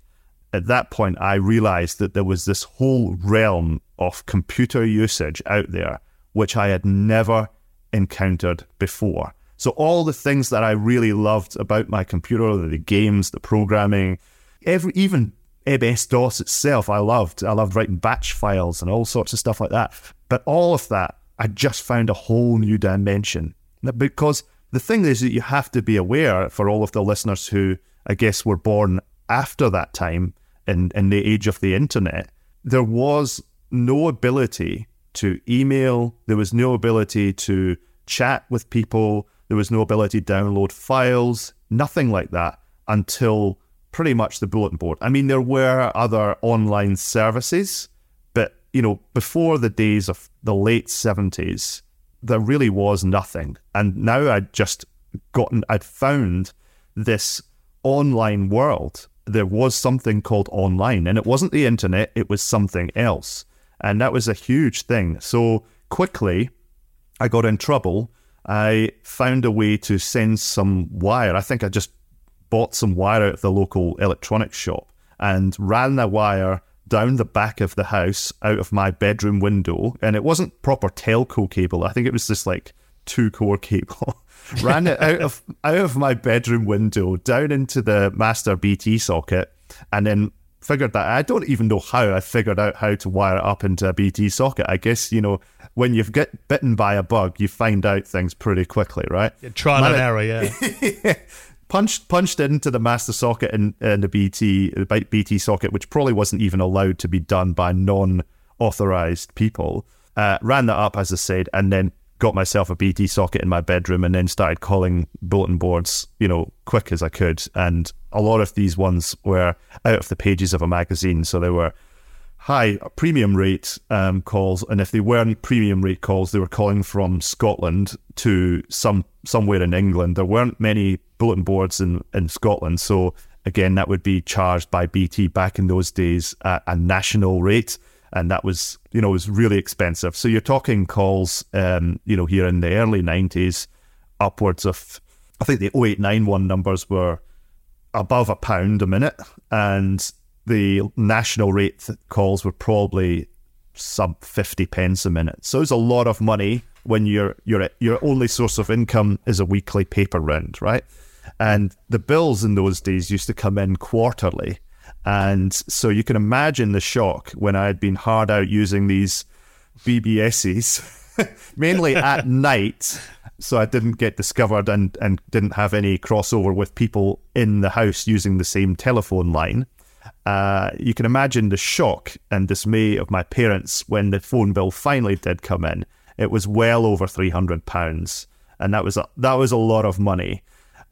at that point I realized that there was this whole realm of computer usage out there which I had never encountered before. So all the things that I really loved about my computer, the games, the programming, every even MS DOS itself, I loved. I loved writing batch files and all sorts of stuff like that. But all of that, I just found a whole new dimension. Because the thing is that you have to be aware for all of the listeners who, I guess, were born after that time in, in the age of the internet, there was no ability to email, there was no ability to chat with people, there was no ability to download files, nothing like that until pretty much the bulletin board. I mean, there were other online services, but you know, before the days of the late seventies, there really was nothing. And now I'd just gotten, I'd found this online world. There was something called online, and it wasn't the internet; it was something else, and that was a huge thing. So quickly, I got in trouble I found a way to send some wire. I think I just bought some wire out of the local electronics shop and ran the wire down the back of the house out of my bedroom window. And it wasn't proper telco cable. I think it was just like two core cable. [LAUGHS] ran it out of out of my bedroom window down into the master BT socket and then figured that I don't even know how I figured out how to wire it up into a BT socket. I guess, you know, when you get bitten by a bug, you find out things pretty quickly, right? Yeah, trial Man, and error, yeah. [LAUGHS] punched punched into the master socket in, in the BT the BT socket, which probably wasn't even allowed to be done by non authorized people. Uh, ran that up as I said, and then got myself a BT socket in my bedroom, and then started calling bulletin boards, you know, quick as I could. And a lot of these ones were out of the pages of a magazine, so they were high premium rate um, calls, and if they weren't premium rate calls, they were calling from Scotland to some somewhere in England. There weren't many bulletin boards in in Scotland, so again, that would be charged by BT back in those days at a national rate, and that was you know was really expensive. So you're talking calls, um, you know, here in the early '90s, upwards of I think the 0891 numbers were above a pound a minute, and the national rate calls were probably sub 50 pence a minute. So it's a lot of money when your your your only source of income is a weekly paper round, right? And the bills in those days used to come in quarterly. And so you can imagine the shock when I had been hard out using these BBSs, [LAUGHS] mainly at [LAUGHS] night, so I didn't get discovered and, and didn't have any crossover with people in the house using the same telephone line. Uh, you can imagine the shock and dismay of my parents when the phone bill finally did come in. It was well over three hundred pounds, and that was a, that was a lot of money.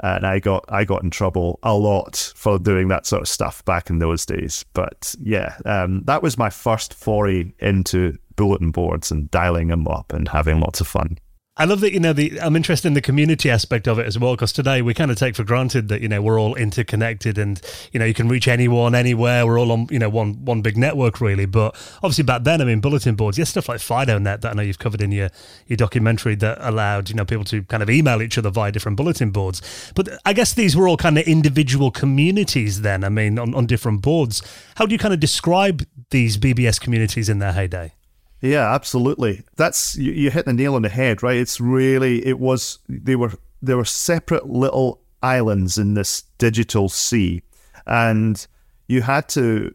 And I got I got in trouble a lot for doing that sort of stuff back in those days. But yeah, um, that was my first foray into bulletin boards and dialing them up and having lots of fun. I love that you know the I'm interested in the community aspect of it as well because today we kind of take for granted that you know we're all interconnected and you know you can reach anyone anywhere. We're all on you know one one big network really. But obviously back then I mean bulletin boards yes stuff like FidoNet that I know you've covered in your your documentary that allowed you know people to kind of email each other via different bulletin boards. But I guess these were all kind of individual communities then I mean on, on different boards. How do you kind of describe these BBS communities in their heyday yeah, absolutely. That's you, you hit the nail on the head, right? It's really it was they were there were separate little islands in this digital sea, and you had to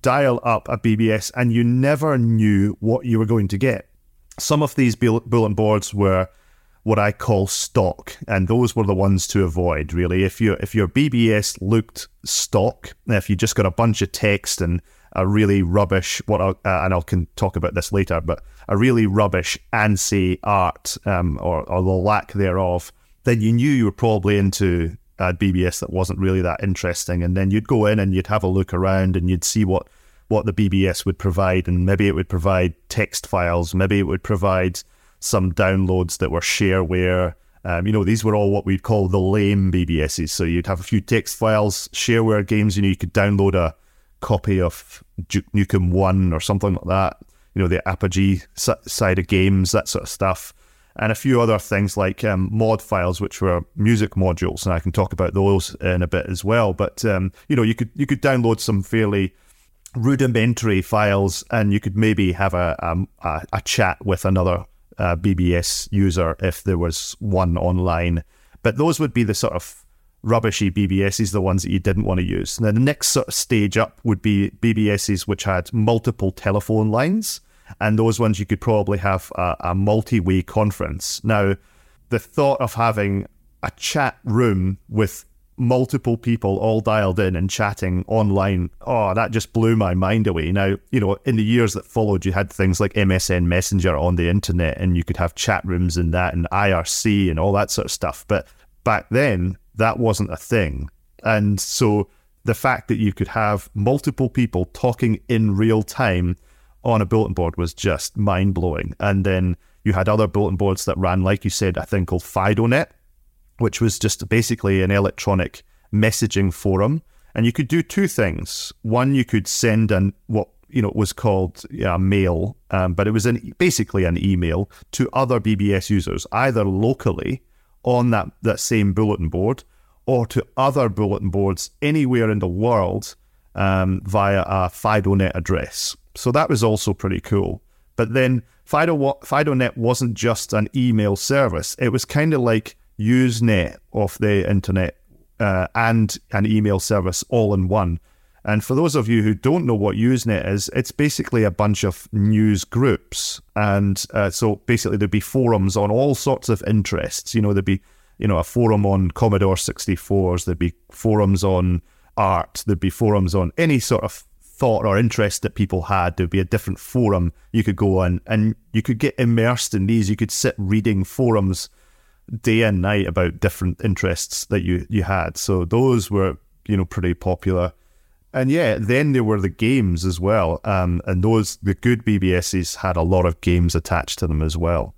dial up a BBS, and you never knew what you were going to get. Some of these bulletin boards were what I call stock, and those were the ones to avoid. Really, if your if your BBS looked stock, if you just got a bunch of text and a really rubbish what uh, and I can talk about this later, but a really rubbish ANSI art um, or, or the lack thereof, then you knew you were probably into a BBS that wasn't really that interesting, and then you'd go in and you'd have a look around and you'd see what what the BBS would provide, and maybe it would provide text files, maybe it would provide some downloads that were shareware. Um, you know, these were all what we'd call the lame BBSs. So you'd have a few text files, shareware games. You know, you could download a copy of Duke Nukem One or something like that. You know, the Apogee side of games, that sort of stuff, and a few other things like um, mod files, which were music modules, and I can talk about those in a bit as well. But um, you know, you could you could download some fairly rudimentary files, and you could maybe have a a, a chat with another uh, BBS user if there was one online. But those would be the sort of rubbishy BBSs, the ones that you didn't want to use. Now, the next sort of stage up would be BBSs which had multiple telephone lines, and those ones you could probably have a, a multi way conference. Now, the thought of having a chat room with multiple people all dialed in and chatting online. Oh, that just blew my mind away. Now, you know, in the years that followed, you had things like MSN Messenger on the internet and you could have chat rooms and that and IRC and all that sort of stuff. But back then, that wasn't a thing. And so the fact that you could have multiple people talking in real time on a bulletin board was just mind blowing. And then you had other bulletin boards that ran, like you said, a thing called FidoNet which was just basically an electronic messaging forum. And you could do two things. One, you could send an what you know was called yeah, mail, um, but it was an, basically an email to other BBS users, either locally on that, that same bulletin board or to other bulletin boards anywhere in the world um, via a FidoNet address. So that was also pretty cool. But then Fido, FidoNet wasn't just an email service; it was kind of like Usenet of the internet uh, and an email service all in one. And for those of you who don't know what Usenet is, it's basically a bunch of news groups. And uh, so basically, there'd be forums on all sorts of interests. You know, there'd be, you know, a forum on Commodore 64s, there'd be forums on art, there'd be forums on any sort of thought or interest that people had. There'd be a different forum you could go on, and you could get immersed in these. You could sit reading forums day and night about different interests that you you had. So those were you know pretty popular. And yeah, then there were the games as well. Um, and those the good BBSs had a lot of games attached to them as well.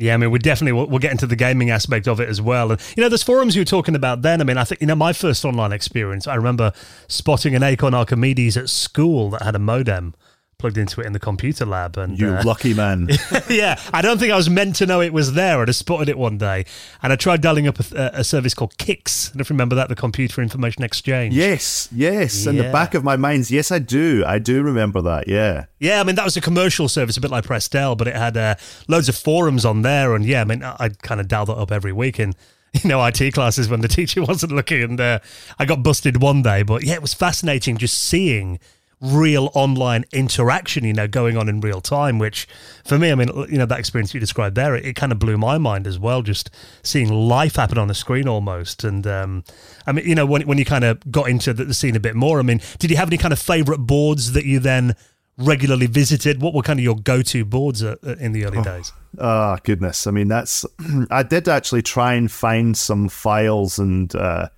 Yeah, I mean, we definitely we'll, we'll get into the gaming aspect of it as well. And you know, there's forums you were talking about then. I mean, I think you know my first online experience. I remember spotting an Acorn Archimedes at school that had a modem plugged into it in the computer lab. And you uh, lucky man. [LAUGHS] yeah, I don't think I was meant to know it was there. I just spotted it one day, and I tried dialing up a, a service called CIX. I don't remember that, the Computer Information Exchange. Yes, yes. Yeah. In the back of my mind, yes, I do. I do remember that. Yeah. Yeah, I mean that was a commercial service, a bit like Prestel, but it had uh, loads of forums on there, and yeah, I mean I'd kind of dial that up every week and [LAUGHS] you know, IT classes when the [LAUGHS] teacher wasn't looking. And uh, I got busted one day, but yeah, it was fascinating just seeing real online interaction, you know, going on in real time, which for me, I mean, you know, that experience you described there, it, it kind of blew my mind as well, just seeing life happen on the screen almost. And um, I mean, you know, when, when you kind of got into the, the scene a bit more, I mean, did you have any kind of favorite boards that you then regularly visited? What were kind of your go-to boards uh, in the early oh, days? Oh goodness! I mean, that's [CLEARS THROAT] I did actually try and find some files and uh,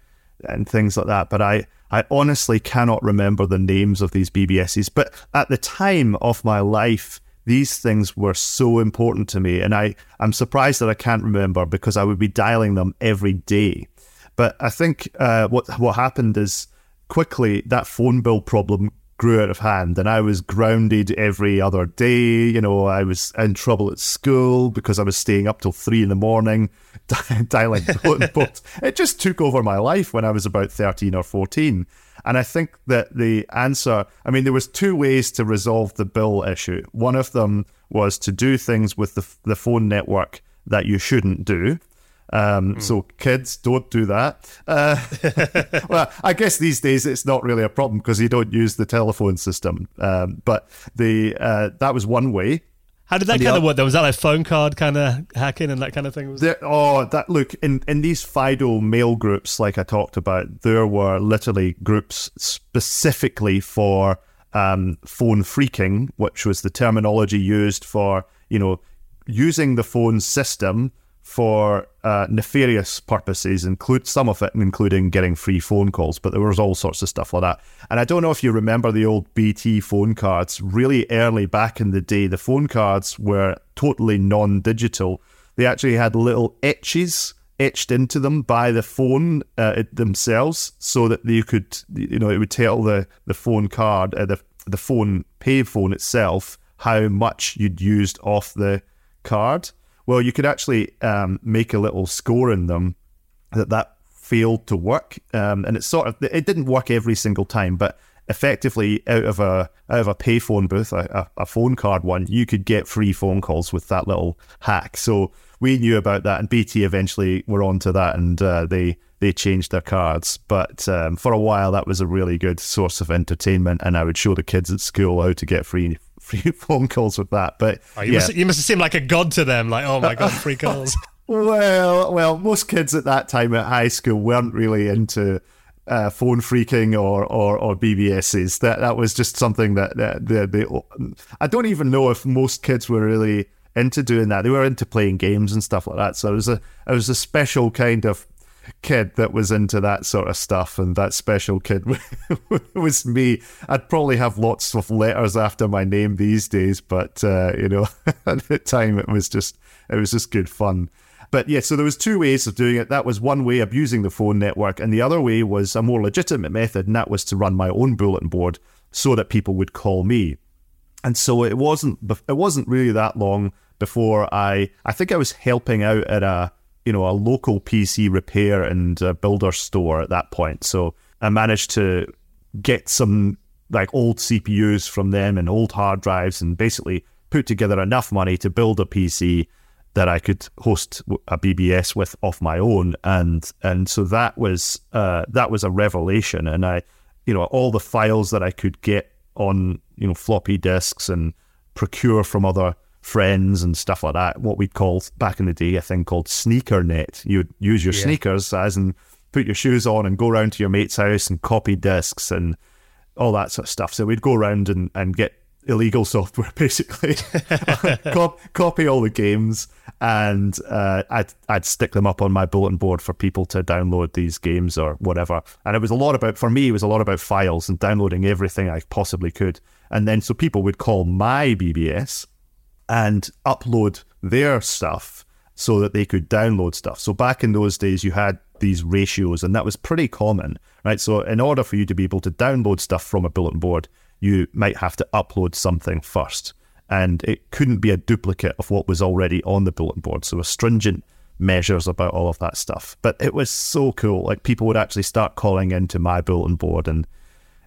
and things like that, but I I honestly cannot remember the names of these BBSs, but at the time of my life, these things were so important to me. And I, I'm surprised that I can't remember because I would be dialing them every day. But I think uh, what what happened is quickly that phone bill problem grew out of hand and I was grounded every other day. You know, I was in trouble at school because I was staying up till three in the morning [LAUGHS] dialing boats. [LAUGHS] It just took over my life when I was about 13 or 14. And I think that the answer, I mean, there was two ways to resolve the bill issue. One of them was to do things with the, the phone network that you shouldn't do. Um, mm. So kids, don't do that. Uh, [LAUGHS] well, I guess these days it's not really a problem because you don't use the telephone system. Um, but the uh, that was one way. How did that kind of work? Though was that like phone card kind of hacking and that kind of thing? There, oh, that look in in these Fido mail groups, like I talked about, there were literally groups specifically for um, phone phreaking, which was the terminology used for you know using the phone system for uh, nefarious purposes, include some of it, including getting free phone calls. But there was all sorts of stuff like that. And I don't know if you remember the old BT phone cards. Really early back in the day, the phone cards were totally non-digital. they actually had little etches etched into them by the phone uh, themselves, so that you could, you know, it would tell the the phone card, uh, the the phone pay phone itself, how much you'd used off the card. Well, you could actually um, make a little score in them that that failed to work, um, and it sort of it didn't work every single time, but effectively out of a out of a payphone booth, a, a, phone card one, you could get free phone calls with that little hack. So we knew about that, and BT eventually were onto that, and uh, they they changed their cards. But um, for a while, that was a really good source of entertainment, and I would show the kids at school how to get free free [LAUGHS] phone calls with that. But oh, you, yeah. must, you must have seemed like a god to them. Like, oh my god, free [LAUGHS] calls. well, well, most kids at that time at high school weren't really into uh, phone phreaking or, or or BBSs. That that was just something that, that they, they, I don't even know if most kids were really into doing that. They were into playing games and stuff like that. So it was a it was a special kind of kid that was into that sort of stuff, and that special kid [LAUGHS] was me. I'd probably have lots of letters after my name these days, but uh, you know, [LAUGHS] at the time it was just it was just good fun. But yeah, so there was two ways of doing it. That was one way abusing the phone network, and the other way was a more legitimate method, and that was to run my own bulletin board so that people would call me. And so it wasn't it wasn't really that long before I I think I was helping out at a you know a local PC repair and builder store at that point. So I managed to get some like old CPUs from them and old hard drives and basically put together enough money to build a PC that I could host a BBS with off my own, and and so that was uh, that was a revelation. And I, you know, all the files that I could get on you know floppy disks and procure from other friends and stuff like that. What we'd call back in the day, a thing called sneaker net. You'd use your yeah. sneakers as in put your shoes on and go around to your mate's house and copy disks and all that sort of stuff. So we'd go around and, and get illegal [LAUGHS] software basically [LAUGHS] copy all the games and uh, I'd, I'd stick them up on my bulletin board for people to download these games or whatever and it was a lot about for me it was a lot about files and downloading everything i possibly could and then so people would call my bbs and upload their stuff so that they could download stuff so back in those days you had these ratios and that was pretty common right so in order for you to be able to download stuff from a bulletin board you might have to upload something first. And it couldn't be a duplicate of what was already on the bulletin board. So, stringent measures about all of that stuff. But it was so cool. Like, people would actually start calling into my bulletin board and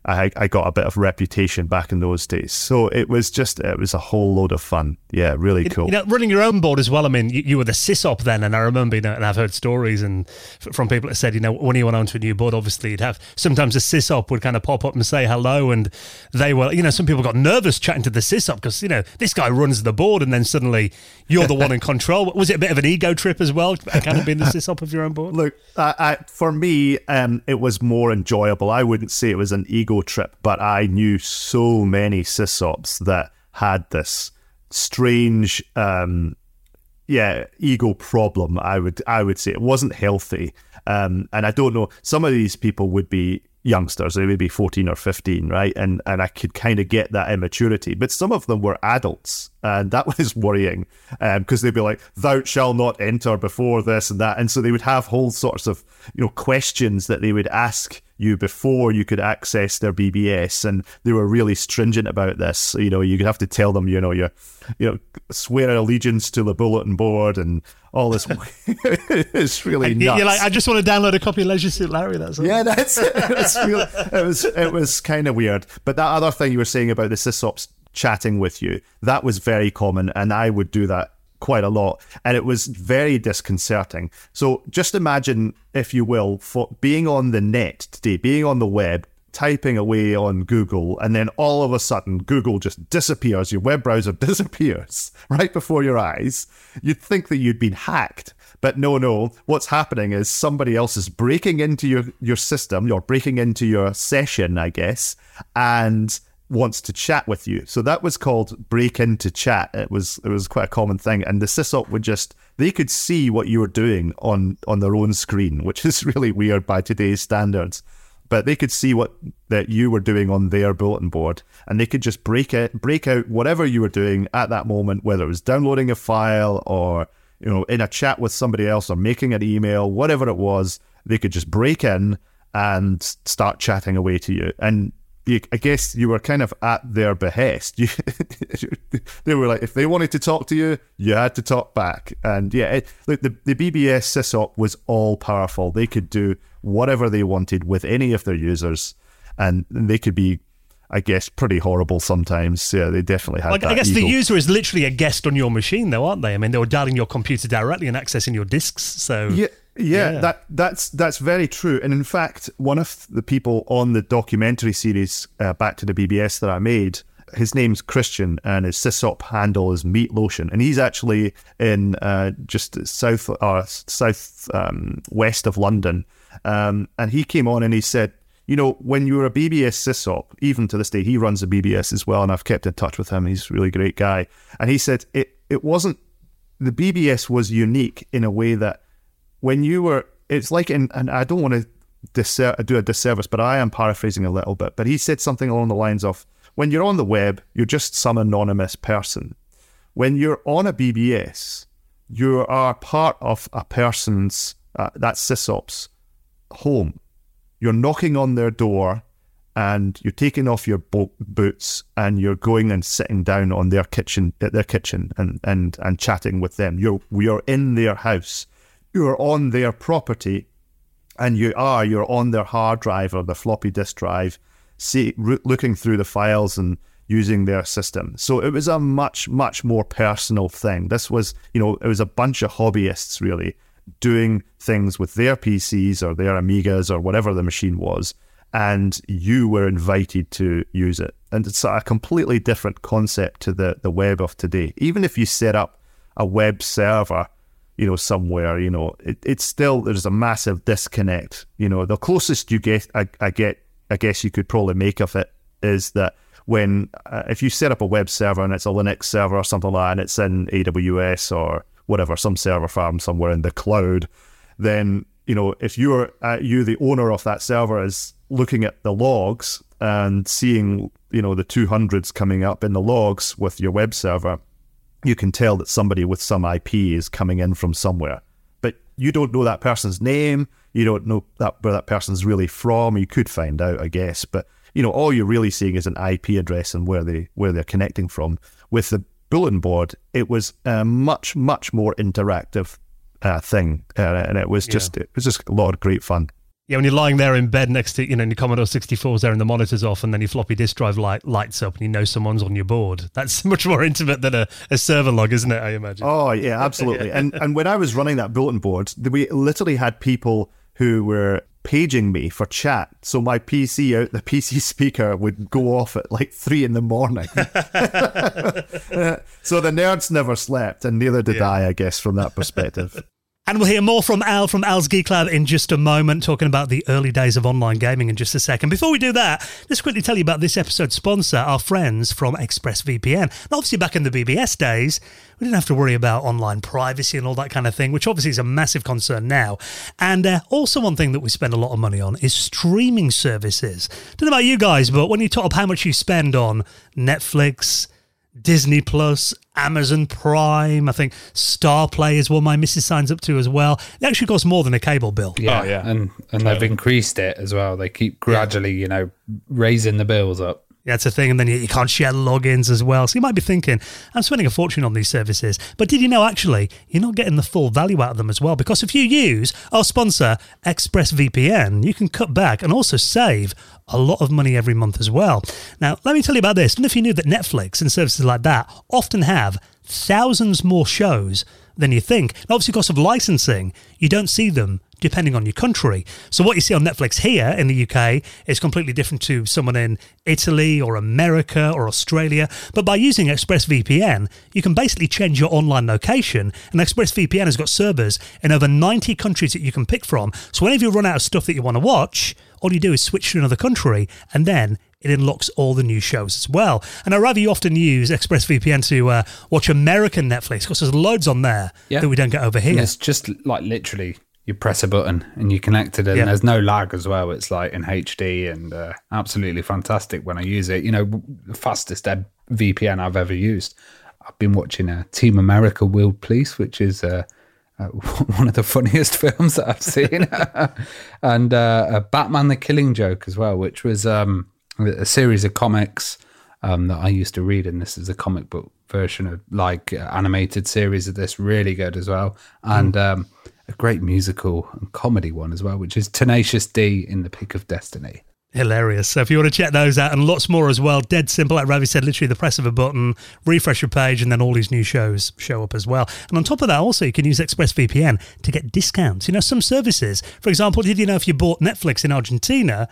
I, I got a bit of reputation back in those days. So it was just, it was a whole load of fun. Yeah, really cool. You know, running your own board as well. I mean, you, you were the sysop then, and I remember, you know, and I've heard stories and from people that said, you know, when you went onto a new board, obviously you'd have sometimes a sysop would kind of pop up and say hello, and they were, you know, some people got nervous chatting to the sysop because you know this guy runs the board, and then suddenly you're the one in [LAUGHS] control. Was it a bit of an ego trip as well, kind of being the sysop of your own board? Look, I, for me, um, it was more enjoyable. I wouldn't say it was an ego trip, but I knew so many sysops that had this strange, um, yeah, ego problem. I would I would say it wasn't healthy, um, and I don't know. Some of these people would be youngsters, they would be 14 or 15, right? And and I could kind of get that immaturity. But some of them were adults, and that [LAUGHS] was worrying because um, they'd be like, "Thou shall not enter before this and that," and so they would have whole sorts of you know questions that they would ask you before you could access their BBS, and they were really stringent about this. You know, you could have to tell them, you know, you you know, swear allegiance to the bulletin board and all this. [LAUGHS] [LAUGHS] it's really nuts. You're like, I just want to download a copy of Leisure Suit Larry. That's all. yeah, that's it. [LAUGHS] It's really, it was it was kind of weird. But that other thing you were saying about the sysops chatting with you, that was very common, and I would do that quite a lot, and it was very disconcerting. So just imagine, if you will, for being on the net today, being on the web, typing away on Google, and then all of a sudden Google just disappears, your web browser [LAUGHS] disappears right before your eyes. You'd think that you'd been hacked. But no, no. What's happening is somebody else is breaking into your, your system, you're breaking into your session, I guess, and wants to chat with you. So that was called break into chat. It was it was quite a common thing. And the sysop would just they could see what you were doing on on their own screen, which is [LAUGHS] really weird by today's standards. But they could see what that you were doing on their bulletin board, and they could just break it, break out whatever you were doing at that moment, whether it was downloading a file or you know, in a chat with somebody else or making an email, whatever it was, they could just break in and start chatting away to you. And you, I guess you were kind of at their behest. [LAUGHS] You, they were like, if they wanted to talk to you, you had to talk back. And yeah, it, look, the, the BBS sysop was all powerful. They could do whatever they wanted with any of their users, and they could be I guess, pretty horrible sometimes. Yeah, they definitely had. That I guess the user is literally a guest on your machine, though, aren't they? I mean, they were dialing your computer directly and accessing your disks. So Yeah, yeah, Yeah. that that's that's very true. And in fact, one of the people on the documentary series uh, Back to the BBS that I made, his name's Christian, and his sysop handle is Meat Lotion, and he's actually in uh, just south or south um, west of London. Um, and he came on and he said, you know, when you're a BBS sysop, even to this day, he runs a BBS as well, and I've kept in touch with him. He's a really great guy. And he said it it wasn't the BBS was unique in a way that when you were, it's like in, and I don't want to disser- do a disservice, but I am paraphrasing a little bit. But he said something along the lines of, when you're on the web, you're just some anonymous person. When you're on a BBS, you are part of a person's, uh, that sysop's home. You're knocking on their door and you're taking off your bo- boots and you're going and sitting down on their kitchen at their kitchen and, and, and chatting with them. You're you're in their house. You're on their property and you are you're on their hard drive or the floppy disk drive, see, ro- looking through the files and using their system. So it was a much much more personal thing. This was you know it was a bunch of hobbyists really doing things with their PCs or their Amigas or whatever the machine was, and you were invited to use it. And it's a completely different concept to the the web of today. Even if you set up a web server you know, somewhere, you know, it, it's still there's a massive disconnect. You know, the closest you get, I, I get, I guess you could probably make of it is that when uh, if you set up a web server and it's a Linux server or something like that, and it's in AWS or whatever, some server farm somewhere in the cloud, then you know, if you're uh, you the owner of that server is looking at the logs and seeing you know the 200s coming up in the logs with your web server you can tell that somebody with some IP is coming in from somewhere. But you don't know that person's name. You don't know that where that person's really from. You could find out, I guess. But you know, all you're really seeing is an IP address and where they where they're connecting from. With the bulletin board, it was a much much more interactive uh, thing, uh, and it was just it was just a lot of great fun. Yeah, when you're lying there in bed next to, you know, your Commodore 64's there and the monitor's off and then your floppy disk drive light lights up and you know someone's on your board. That's [LAUGHS] much more intimate than a, a server log, isn't it, I imagine? Oh yeah, absolutely. [LAUGHS] and and when I was running that bulletin board, we literally had people who were paging me for chat. So my PC out uh, the [LAUGHS] PC speaker would go off at like three in the morning. [LAUGHS] [LAUGHS] so the nerds never slept, and neither did I, I guess, from that perspective. And we'll hear more from Al from Al's Geek Lab in just a moment, talking about the early days of online gaming in just a second. Before we do that, let's quickly tell you about this episode's sponsor, our friends from ExpressVPN. And obviously, back in the BBS days, we didn't have to worry about online privacy and all that kind of thing, which obviously is a massive concern now. And uh, also, one thing that we spend a lot of money on is streaming services. Don't know about you guys, but when you top up how much you spend on Netflix, Disney Plus, Amazon Prime. I think Star Play is one my missus signs up to as well. It actually costs more than a cable bill. Yeah, Oh, yeah. and and they've increased it as well. They keep gradually, you know, raising the bills up. That's a thing. And then you, you can't share logins as well. So you might be thinking, I'm spending a fortune on these services. But did you know actually you're not getting the full value out of them as well? Because if you use our sponsor, ExpressVPN, you can cut back and also save a lot of money every month as well. Now, let me tell you about this. And if you knew that Netflix and services like that often have thousands more shows than you think. And obviously, because of licensing, you don't see them depending on your country. So what you see on Netflix here in the UK is completely different to someone in Italy or America or Australia. But by using ExpressVPN, you can basically change your online location. And ExpressVPN has got servers in over 90 countries that you can pick from. So whenever you run out of stuff that you want to watch, all you do is switch to another country and then it unlocks all the new shows as well. And I rather you often use ExpressVPN to uh, watch American Netflix because there's loads on there Yeah. that we don't get over here. It's just like literally you press a button and you connect it, and Yeah. there's no lag as well. It's like in HD and uh, absolutely fantastic when I use it. You know, the fastest VPN I've ever used. I've been watching uh, Team America World Police, which is uh, uh, [LAUGHS] one of the funniest [LAUGHS] films that I've seen, [LAUGHS] and uh, Batman: The Killing Joke as well, which was um, a series of comics um, that I used to read, and this is a comic book version of like uh, animated series of this, really good as well, and mm. um, a great musical and comedy one as well, which is Tenacious D in the Pick of Destiny. Hilarious. So if you want to check those out and lots more as well, dead simple, like Ravi said, literally the press of a button, refresh your page, and then all these new shows show up as well. And on top of that, also, you can use ExpressVPN to get discounts. You know, some services, for example, did you know if you bought Netflix in Argentina,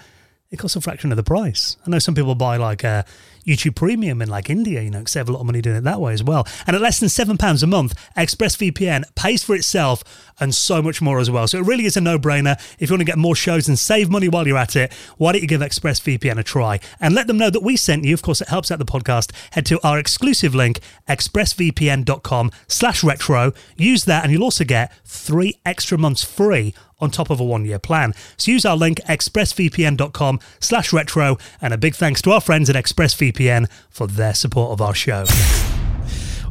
it costs a fraction of the price. I know some people buy like a YouTube Premium in like India, you know, save a lot of money doing it that way as well. And at less than £7 a month, ExpressVPN pays for itself and so much more as well. So it really is a no brainer. If you want to get more shows and save money while you're at it, why don't you give ExpressVPN a try and let them know that we sent you. Of course, it helps out the podcast. Head to our exclusive link, expressvpn.com slash retro. Use that and you'll also get three extra months free on top of a one-year plan. So use our link expressvpn.com slash retro and a big thanks to our friends at ExpressVPN for their support of our show.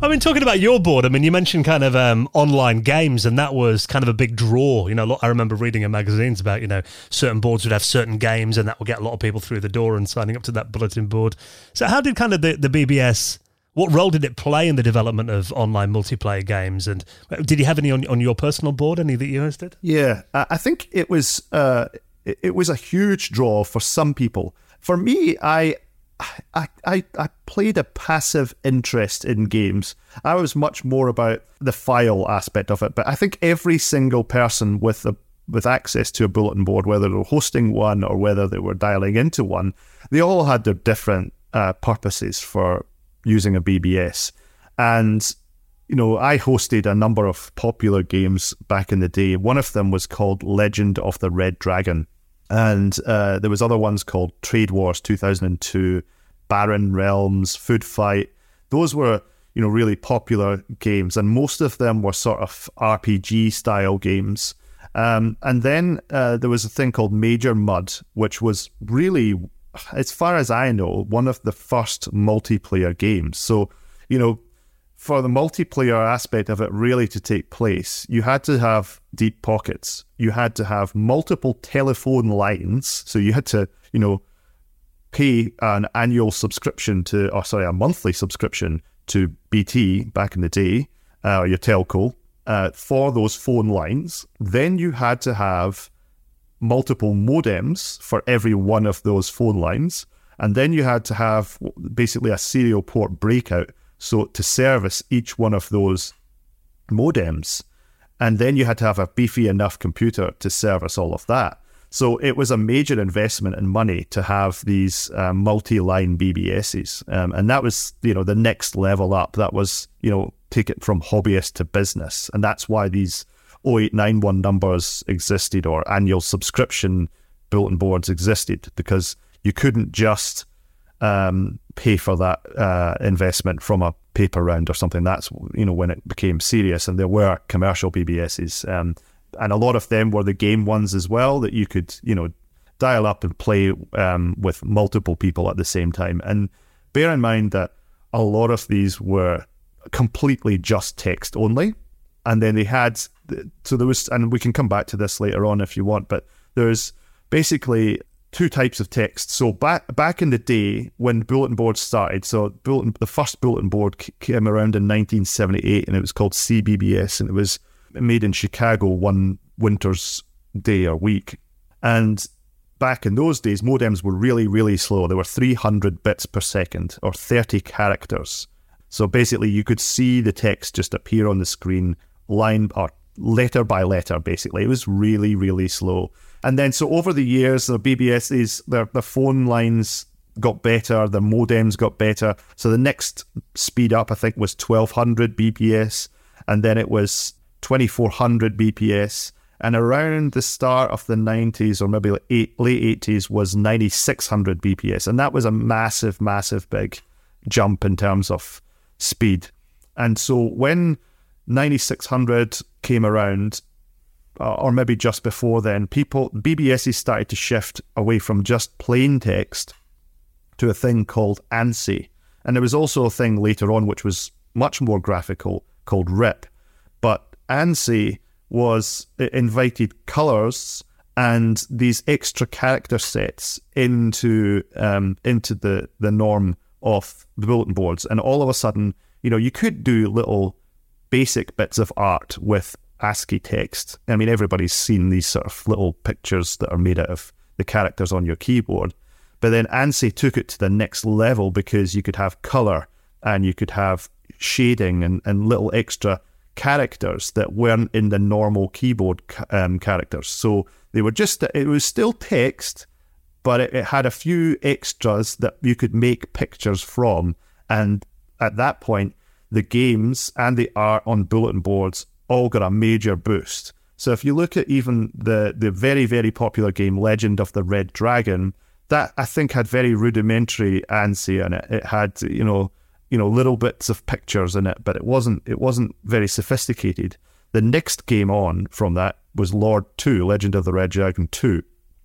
I mean, talking about your board, I mean, you mentioned kind of um, online games, and that was kind of a big draw. You know, I remember reading in magazines about, you know, certain boards would have certain games, and that would get a lot of people through the door and signing up to that bulletin board. So, how did kind of the, the BBS what role did it play in the development of online multiplayer games? And uh, did you have any on, on your personal board, any that you hosted? Yeah, I think it was uh, it was a huge draw for some people. For me, I, I, I, I played a passive interest in games. I was much more about the file aspect of it. But I think every single person with a with access to a bulletin board, whether they were hosting one or whether they were dialing into one, they all had their different uh, purposes for using a BBS. And, you know, I hosted a number of popular games back in the day. One of them was called Legend of the Red Dragon. And uh, there was other ones called Trade Wars 2002, Barren Realms, Food Fight. Those were, you know, really popular games. And most of them were sort of RPG style games. Um, and then uh, there was a thing called MajorMUD, which was really as far as I know, one of the first multiplayer games. So, you know, for the multiplayer aspect of it really to take place, you had to have deep pockets. You had to have multiple telephone lines. So you had to, you know, pay an annual subscription to, or sorry, a monthly subscription to BT back in the day, uh, your telco, uh, for those phone lines. Then you had to have multiple modems for every one of those phone lines. And then you had to have basically a serial port breakout. So to service each one of those modems. And then you had to have a beefy enough computer to service all of that. So it was a major investment in money to have these uh, multi-line BBSs, um, and that was you know the next level up. That was you know take it from hobbyist to business, and that's why these 0891 numbers existed or annual subscription bulletin boards existed because you couldn't just um, pay for that uh, investment from a paper round or something. That's you know when it became serious, and there were commercial BBSs, um, and a lot of them were the game ones as well that you could you know dial up and play um, with multiple people at the same time. And bear in mind that a lot of these were completely just text only and then they had so there was and we can come back to this later on if you want but there's basically two types of text. So back back in the day when bulletin boards started so bulletin the first bulletin board came around in 1978 and it was called CBBS and it was made in Chicago one winter's day or week. And back in those days modems were really really slow. They were 300 bits per second or 30 characters. So basically you could see the text just appear on the screen line or letter by letter, basically. It was really, really slow. And then, so over the years, the BBSs, their, their phone lines got better, the modems got better. So the next speed up, I think, was 1200 BPS, and then it was 2400 BPS. And around the start of the 90s or maybe late 80s was 9600 BPS. And that was a massive, massive big jump in terms of speed. And so when 9600 came around, uh, or maybe just before then, people BBSs started to shift away from just plain text to a thing called ANSI. And there was also a thing later on which was much more graphical called Rip. But ANSI was it invited colors and these extra character sets into um, into the the norm of the bulletin boards, and all of a sudden, you know, you could do little basic bits of art with ASCII text. I mean, everybody's seen these sort of little pictures that are made out of the characters on your keyboard. But then ANSI took it to the next level because you could have color and you could have shading and, and little extra characters that weren't in the normal keyboard um, characters. So they were just, it was still text, but it, it had a few extras that you could make pictures from. And at that point, the games and the art on bulletin boards all got a major boost. So if you look at even the the very very popular game Legend of the Red Dragon, that I think had very rudimentary ANSI in it. It had you know you know little bits of pictures in it, but it wasn't it wasn't very sophisticated. The next game on from that was Lord Two, Legend of the Red Dragon Two.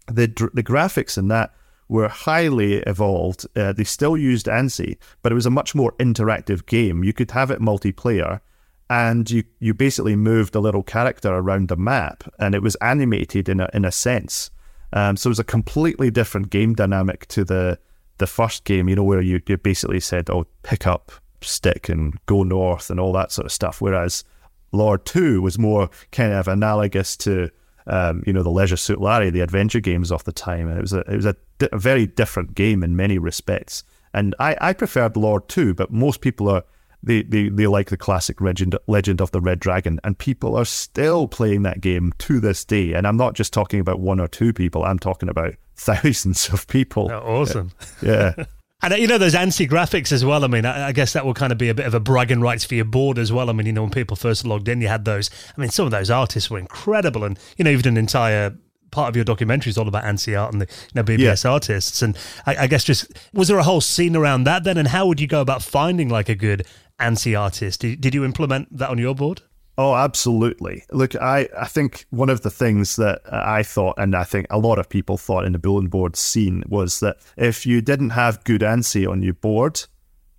The the graphics in that were highly evolved. Uh, they still used ANSI, but it was a much more interactive game. You could have it multiplayer, and you you basically moved a little character around the map, and it was animated in a in a sense. Um, so it was a completely different game dynamic to the the first game. You know, where you you basically said, "Oh, pick up stick and go north" and all that sort of stuff. Whereas Lord Two was more kind of analogous to um, you know the Leisure Suit Larry, the adventure games of the time, and it was a it was a, di- a very different game in many respects. And I I preferred Lord Two, but most people are they, they, they like the classic Legend, Legend of the Red Dragon, and people are still playing that game to this day. And I'm not just talking about one or two people, I'm talking about [LAUGHS] thousands of people. Oh, awesome. Yeah. [LAUGHS] And uh, you know those ANSI graphics as well. I mean, I, I, guess that will kind of be a bit of a bragging rights for your board as well. I mean, you know, when people first logged in, you had those. I mean, some of those artists were incredible, and you know, even an entire part of your documentary is all about ANSI art and the you know, BBS yeah. artists. And I, I, guess just was there a whole scene around that then? And how would you go about finding like a good ANSI artist? Did, did you implement that on your board? Oh, absolutely. Look, I, I think one of the things that uh, I thought, and I think a lot of people thought in the bulletin board scene, was that if you didn't have good ANSI on your board,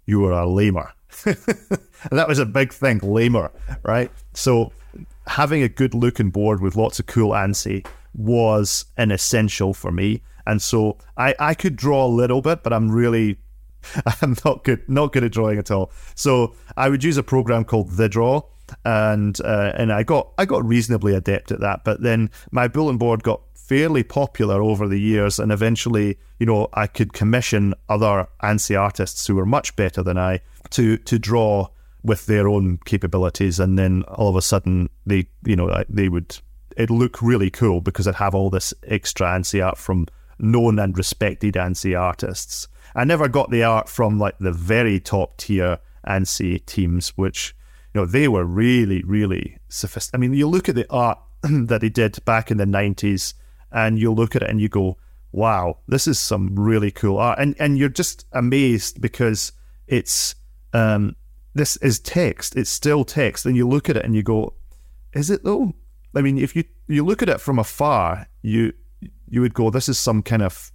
you were a lamer. and [LAUGHS] that was a big thing, lamer, right? So having a good looking board with lots of cool ANSI was an essential for me. And so I, I could draw a little bit, but I'm really [LAUGHS] I'm not good not good at drawing at all. So I would use a program called TheDraw, and uh, and I got I got reasonably adept at that. But then my bulletin board got fairly popular over the years, and eventually, you know, I could commission other ANSI artists who were much better than I to to draw with their own capabilities, and then all of a sudden they you know they would it look really cool because I'd have all this extra ANSI art from known and respected ANSI artists. I never got the art from like the very top tier ANSI teams, which know they were really, really sophisticated. I mean, you look at the art [CLEARS THROAT] that they did back in the nineties, and you look at it and you go, "Wow, this is some really cool art," and and you're just amazed because it's um, this is text. It's still text, and you look at it and you go, "Is it though?" I mean, if you you look at it from afar, you you would go, "This is some kind of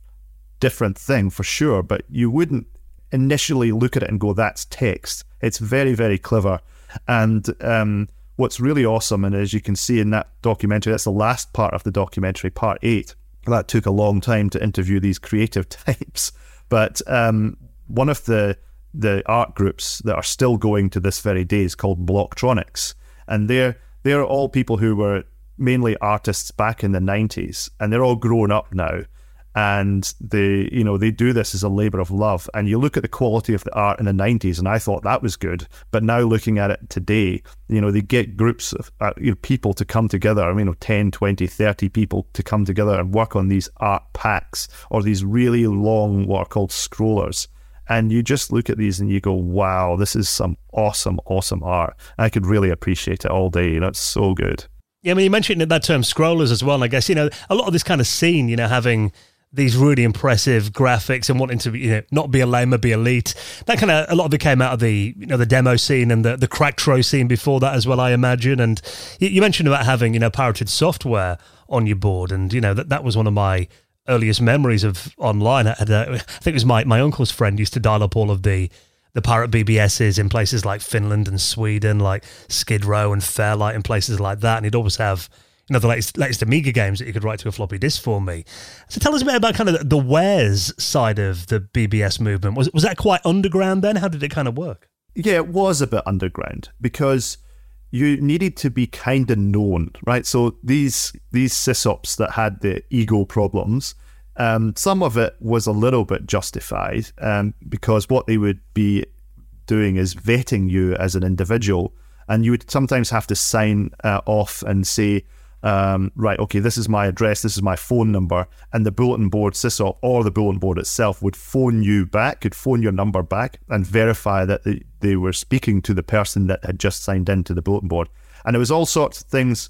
different thing for sure," but you wouldn't initially look at it and go, "That's text." It's very very clever, and um, what's really awesome, and as you can see in that documentary, that's the last part of the documentary, part eight. That took a long time to interview these creative [LAUGHS] types, but um, one of the the art groups that are still going to this very day is called Blocktronics, and they're they're all people who were mainly artists back in the 90s and they're all grown up now and they you know they do this as a labor of love and you look at the quality of the art in the 90s and i thought that was good but now looking at it today you know they get groups of uh, you know, people to come together i mean you know, 10 20 30 people to come together and work on these art packs or these really long what are called scrollers and you just look at these and you go, wow, this is some awesome, awesome art. I could really appreciate it all day. You know, it's so good. Yeah, I mean, you mentioned that term scrollers as well. And I guess, you know, a lot of this kind of scene, you know, having these really impressive graphics and wanting to you know, not be a lamer, be elite. That kind of, a lot of it came out of the, you know, the demo scene and the, the Cracktro scene before that as well, I imagine. And you, mentioned about having, you know, pirated software on your board. And, you know, that, that was one of my earliest memories of online. I, had think it was my, my uncle's friend used to dial up all of the the pirate BBSs in places like Finland and Sweden, like Skid Row and Fairlight and places like that. And he'd always have you know the latest latest Amiga games that you could write to a floppy disk for me. So tell us a bit about kind of the wares side of the BBS movement. Was was that quite underground then? How did it kind of work? Yeah, it was a bit underground because you needed to be kind of known, right? So these these sysops that had the ego problems, um, some of it was a little bit justified um, because what they would be doing is vetting you as an individual, and you would sometimes have to sign uh, off and say, um, right, okay, this is my address, this is my phone number, and the bulletin board sysop or the bulletin board itself would phone you back, could phone your number back and verify that they, they were speaking to the person that had just signed into the bulletin board. And it was all sorts of things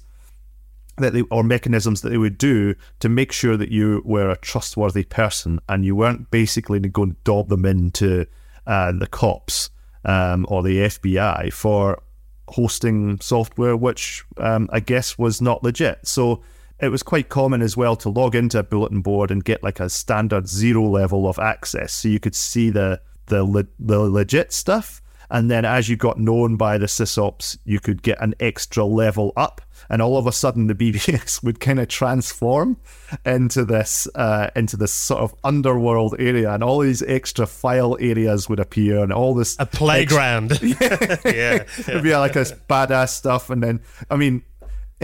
that they or mechanisms that they would do to make sure that you were a trustworthy person and you weren't basically going to dob them into uh, the cops um, or the FBI for hosting software, which um, I guess was not legit. So it was quite common as well to log into a bulletin board and get like a standard zero level of access, so you could see the the le- the legit stuff. And then as you got known by the sysops, you could get an extra level up and all of a sudden the [LAUGHS] BBS would kind of transform into this uh, into this sort of underworld area, and all these extra file areas would appear, and all this a playground. Ex- [LAUGHS] yeah, [LAUGHS] yeah, it'd be like a badass stuff, and then I mean,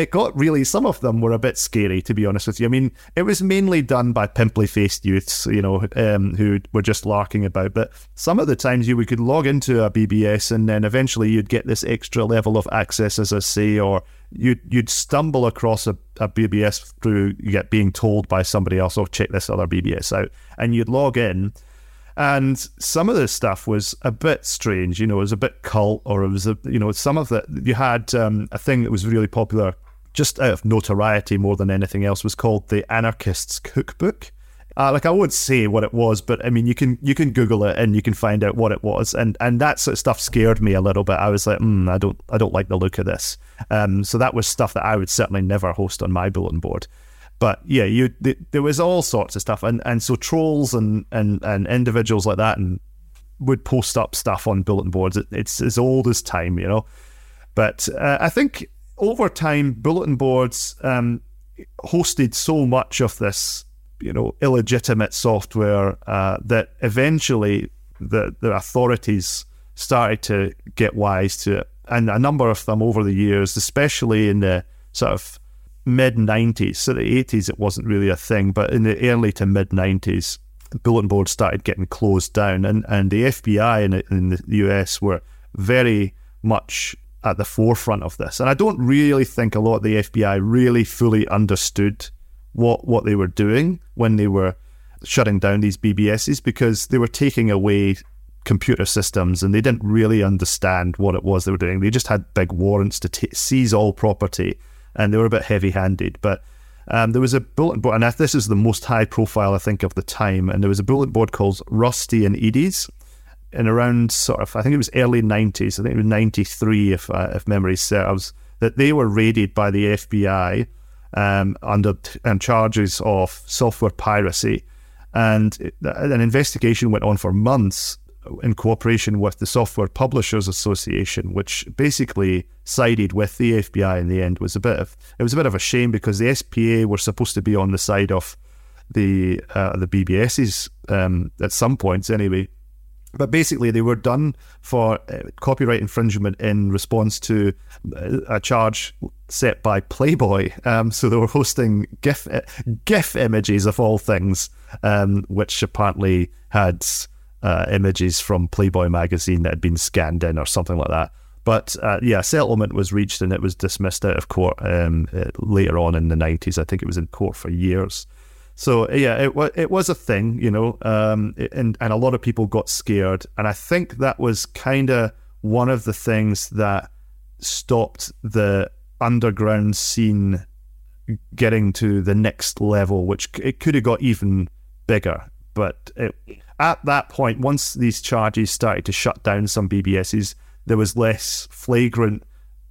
it got really some of them were a bit scary to be honest with you. I mean, it was mainly done by pimply faced youths, you know, um, who were just larking about. But some of the times you we could log into a BBS and then eventually you'd get this extra level of access, as I say, or you'd you'd stumble across a, a BBS through you get being told by somebody else, "Oh, check this other BBS out," and you'd log in. And some of the stuff was a bit strange, you know, it was a bit cult, or it was, a, you know, some of it. You had um, a thing that was really popular, just out of notoriety more than anything else, was called the Anarchist's Cookbook. Uh, like I won't say what it was, but I mean you can you can Google it and you can find out what it was, and and that sort of stuff scared me a little bit. I was like, mm, I don't I don't like the look of this. Um, so that was stuff that I would certainly never host on my bulletin board. But yeah, you th- there was all sorts of stuff, and, and so trolls and, and, and individuals like that and would post up stuff on bulletin boards. It, it's as old as time, you know. But uh, I think over time, bulletin boards um, hosted so much of this, you know, illegitimate software uh, that eventually the the authorities started to get wise to it, and a number of them over the years, especially in the sort of mid 90s. So the 80s, it wasn't really a thing, but in the early to mid 90s, bulletin boards started getting closed down, and, and the FBI in, in the US were very much at the forefront of this. And I don't really think a lot of the FBI really fully understood what what they were doing when they were shutting down these BBSs because they were taking away computer systems and they didn't really understand what it was they were doing. They just had big warrants to t- seize all property and they were a bit heavy handed. But um, there was a bulletin board, and this is the most high profile, I think, of the time. And there was a bulletin board called Rusty and Edie's in around sort of, I think it was early 90s, I think it was 93, if, uh, if memory serves, that they were raided by the FBI um, under and charges of software piracy. And it, an investigation went on for months in cooperation with the Software Publishers Association, which basically sided with the FBI in the end, was a bit of it was a bit of a shame because the SPA were supposed to be on the side of the uh, the BBSs um, at some points anyway. But basically, they were done for uh, copyright infringement in response to uh, a charge set by Playboy. Um, so they were hosting GIF uh, GIF images of all things, um, which apparently had uh, images from Playboy magazine that had been scanned in or something like that. But uh, yeah, settlement was reached and it was dismissed out of court um, uh, later on in the 90s. I think it was in court for years. So yeah, it was it was a thing, you know, um, and and a lot of people got scared, and I think that was kind of one of the things that stopped the underground scene getting to the next level, which it could have got even bigger. But it, at that point, once these charges started to shut down some BBSs, there was less flagrant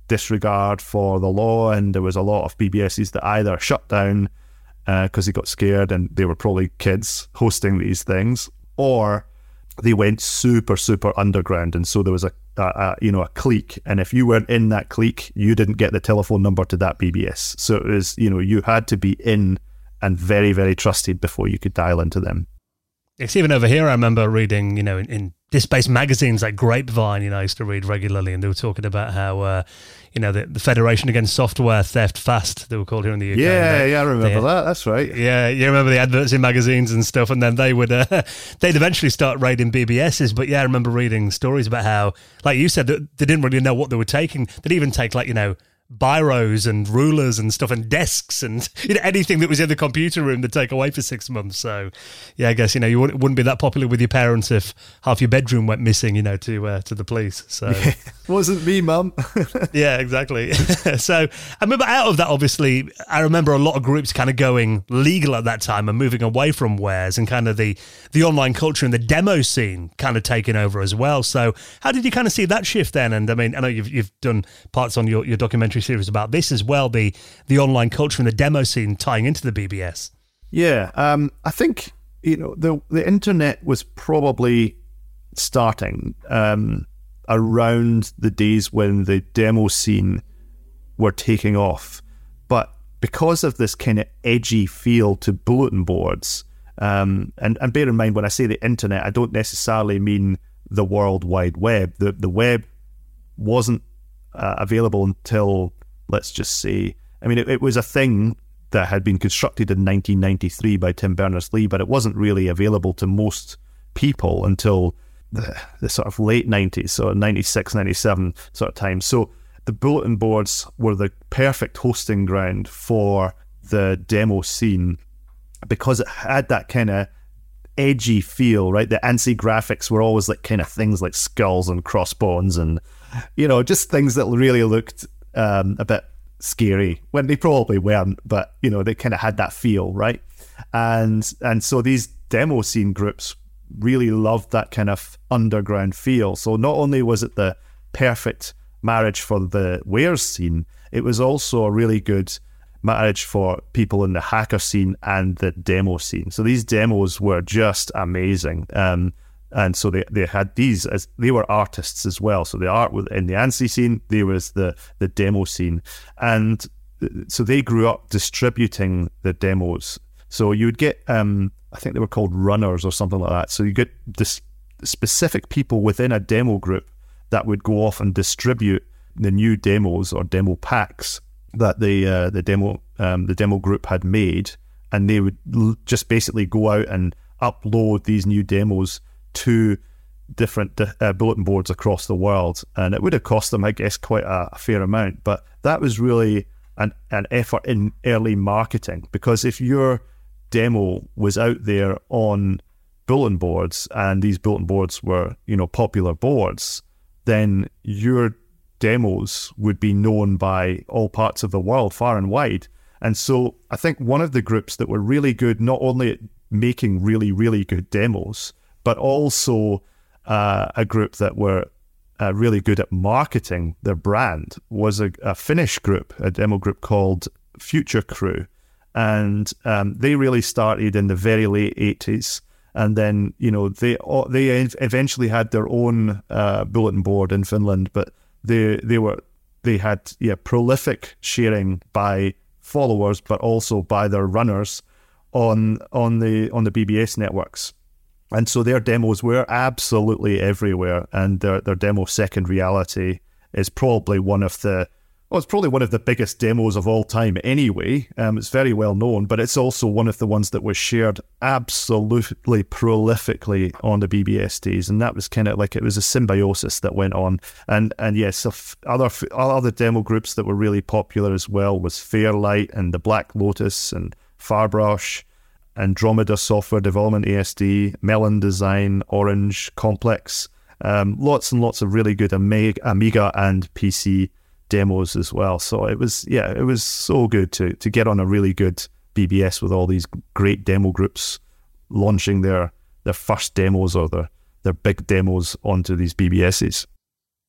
disregard for the law, and there was a lot of BBSs that either shut down because uh, they got scared and they were probably kids hosting these things, or they went super super underground, and so there was a, a, a you know a clique, and if you weren't in that clique, you didn't get the telephone number to that BBS. So it was you know you had to be in and very very trusted before you could dial into them. It's even over here. I remember reading, you know, in, in disc-based magazines like Grapevine. You know, I used to read regularly, and they were talking about how, uh, you know, the, the Federation Against Software Theft, FAST, they were called here in the UK. Yeah, They- yeah, I remember they- that. That's right. Yeah, you remember the adverts in magazines and stuff, and then they would uh, [LAUGHS] they'd eventually start raiding BBSs. But yeah, I remember reading stories about how, like you said, that they didn't really know what they were taking. They'd even take like you know biros and rulers and stuff and desks and [LAUGHS] you know, anything that was in the computer room to take away for six months. So yeah, I guess you know you wouldn't, wouldn't be that popular with your parents if half your bedroom went missing, you know, to uh, to the police. So. [LAUGHS] Wasn't me, mum. [LAUGHS] Yeah, exactly. so I remember out of that, obviously, I remember a lot of groups kind of going legal at that time and moving away from wares and kind of the, the online culture and the demo scene kind of taking over as well. So how did you kind of see that shift then? And I mean, I know you've, you've done parts on your, your documentary series about this as well, the, the online culture and the demo scene tying into the BBS. Yeah, um, I think you know the the internet was probably starting um, around the days when the demo scene were taking off, but because of this kind of edgy feel to bulletin boards, um, and and bear in mind when I say the internet, I don't necessarily mean the World Wide Web. The the web wasn't uh, available until let's just say I mean it, it was a thing that had been constructed in 1993 by Tim Berners-Lee but it wasn't really available to most people until the, the sort of late 90s so 96 97 sort of time. So the bulletin boards were the perfect hosting ground for the demo scene because it had that kind of edgy feel, right? The ANSI graphics were always like kind of things like skulls and crossbones and, you know, just things that really looked um, a bit scary when they probably weren't, but, you know, they kind of had that feel, right? And, and so these demo scene groups really loved that kind of underground feel. So not only was it the perfect marriage for the wares scene, it was also a really good marriage for people in the hacker scene and the demo scene. So these demos were just amazing. Um, and so they, they had these as they were artists as well. So the art in the ANSI scene, there was the the demo scene, and so they grew up distributing the demos. So you'd get, um, I think they were called runners or something like that. So you get this specific people within a demo group that would go off and distribute the new demos or demo packs that the uh, the demo um, the demo group had made, and they would l- just basically go out and upload these new demos to different di- uh, bulletin boards across the world, and it would have cost them, I guess, quite a, a fair amount. But that was really an an effort in early marketing because if your demo was out there on bulletin boards and these bulletin boards were you know popular boards, then your demos would be known by all parts of the world, far and wide. And so I think one of the groups that were really good, not only at making really, really good demos, but also uh, a group that were uh, really good at marketing their brand was a, a Finnish group, a demo group called Future Crew. And um, they really started in the very late 80s and then you know they they eventually had their own uh, bulletin board in Finland, but they they were they had yeah prolific sharing by followers, but also by their runners on on the on the BBS networks, and so their demos were absolutely everywhere, and their their demo Second Reality is probably one of the well, it's probably one of the biggest demos of all time anyway. Um, it's very well known, but it's also one of the ones that was shared absolutely prolifically on the BBS days, and that was kind of like it was a symbiosis that went on. And and yes, other other demo groups that were really popular as well was Fairlight and the Black Lotus and Farbrausch, Andromeda Software Development ASD, Melon Dezign, Orange, Complex. Um, lots and lots of really good Amiga and PC demos as well. So it was yeah, it was so good to to get on a really good BBS with all these great demo groups launching their their first demos or their their big demos onto these BBSs.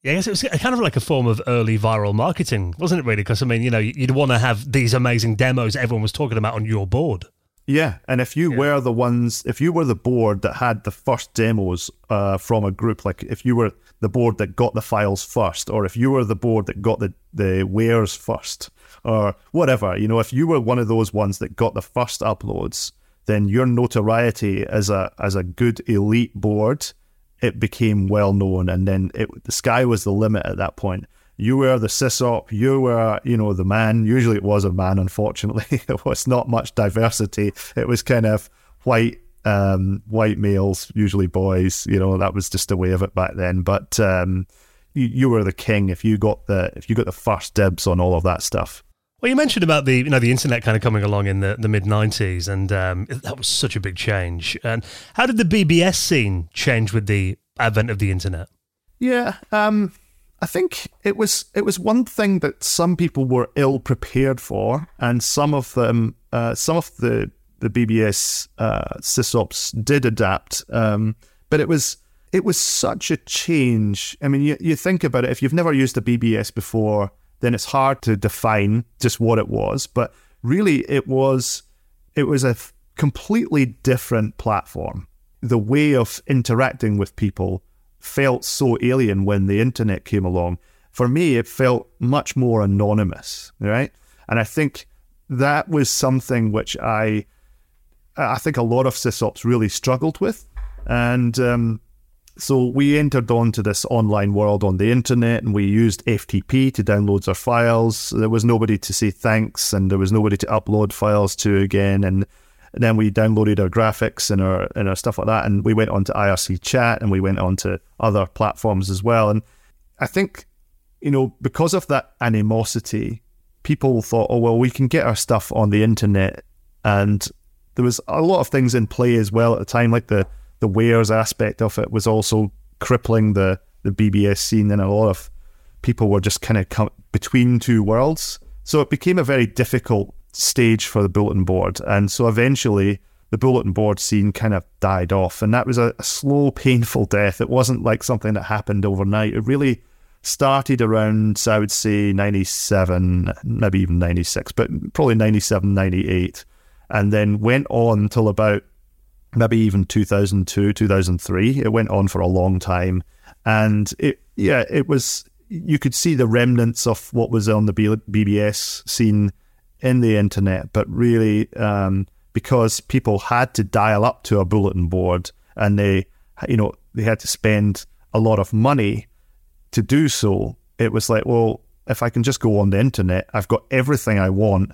Yeah, I guess it was kind of like a form of early viral marketing, wasn't it? Really, because I mean, you know, you'd want to have these amazing demos everyone was talking about on your board. Yeah, and if you were the ones, if you were the board that had the first demos uh, from a group, like if you were the board that got the files first, or if you were the board that got the the wares first, or whatever, you know, if you were one of those ones that got the first uploads, then your notoriety as a as a good elite board, it became well known, and then it, the sky was the limit at that point you were the sysop, you were, you know, the man. Usually it was a man, unfortunately. [LAUGHS] it was not much diversity. It was kind of white um, white males, usually boys, you know, that was just the way of it back then. But um, you, you were the king if you got the if you got the first dibs on all of that stuff. Well, you mentioned about the you know the internet kind of coming along in the, the mid '90s, and um, that was such a big change. And how did the BBS scene change with the advent of the internet? Yeah, um, I think it was it was one thing that some people were ill prepared for, and some of them, uh, some of the the BBS uh, sysops did adapt, um, but it was it was such a change. I mean, you, you think about it. If you've never used a BBS before, then it's hard to define just what it was. But really, it was it was a completely different platform. The way of interacting with people felt so alien when the internet came along. For me, it felt much more anonymous, right? And I think that was something which I, I think a lot of sysops really struggled with, and um, so we entered onto this online world on the internet, and we used FTP to download our files. There was nobody to say thanks, and there was nobody to upload files to again, and then we downloaded our graphics and our and our stuff like that, and we went on to IRC chat and we went on to other platforms as well. And I think, you know, because of that animosity, people thought, oh well, we can get our stuff on the internet, and there was a lot of things in play as well at the time, like the the wares aspect of it was also crippling the the BBS scene, and a lot of people were just kind of come between two worlds. So it became a very difficult stage for the bulletin board. And so eventually the bulletin board scene kind of died off. And that was a, a, slow, [LAUGHS] painful death. It wasn't like something that happened overnight. It really started around, I would say, 97, maybe even 96, but probably 97, 98. And then went on till about maybe even 2002, 2003. It went on for a long time. And it, yeah, it was, you could see the remnants of what was on the BBS scene in the internet, but really um, because people had to dial up to a bulletin board and they, you know, they had to spend a lot of money to do so. It was like, well, if I can just go on the internet, I've got everything I want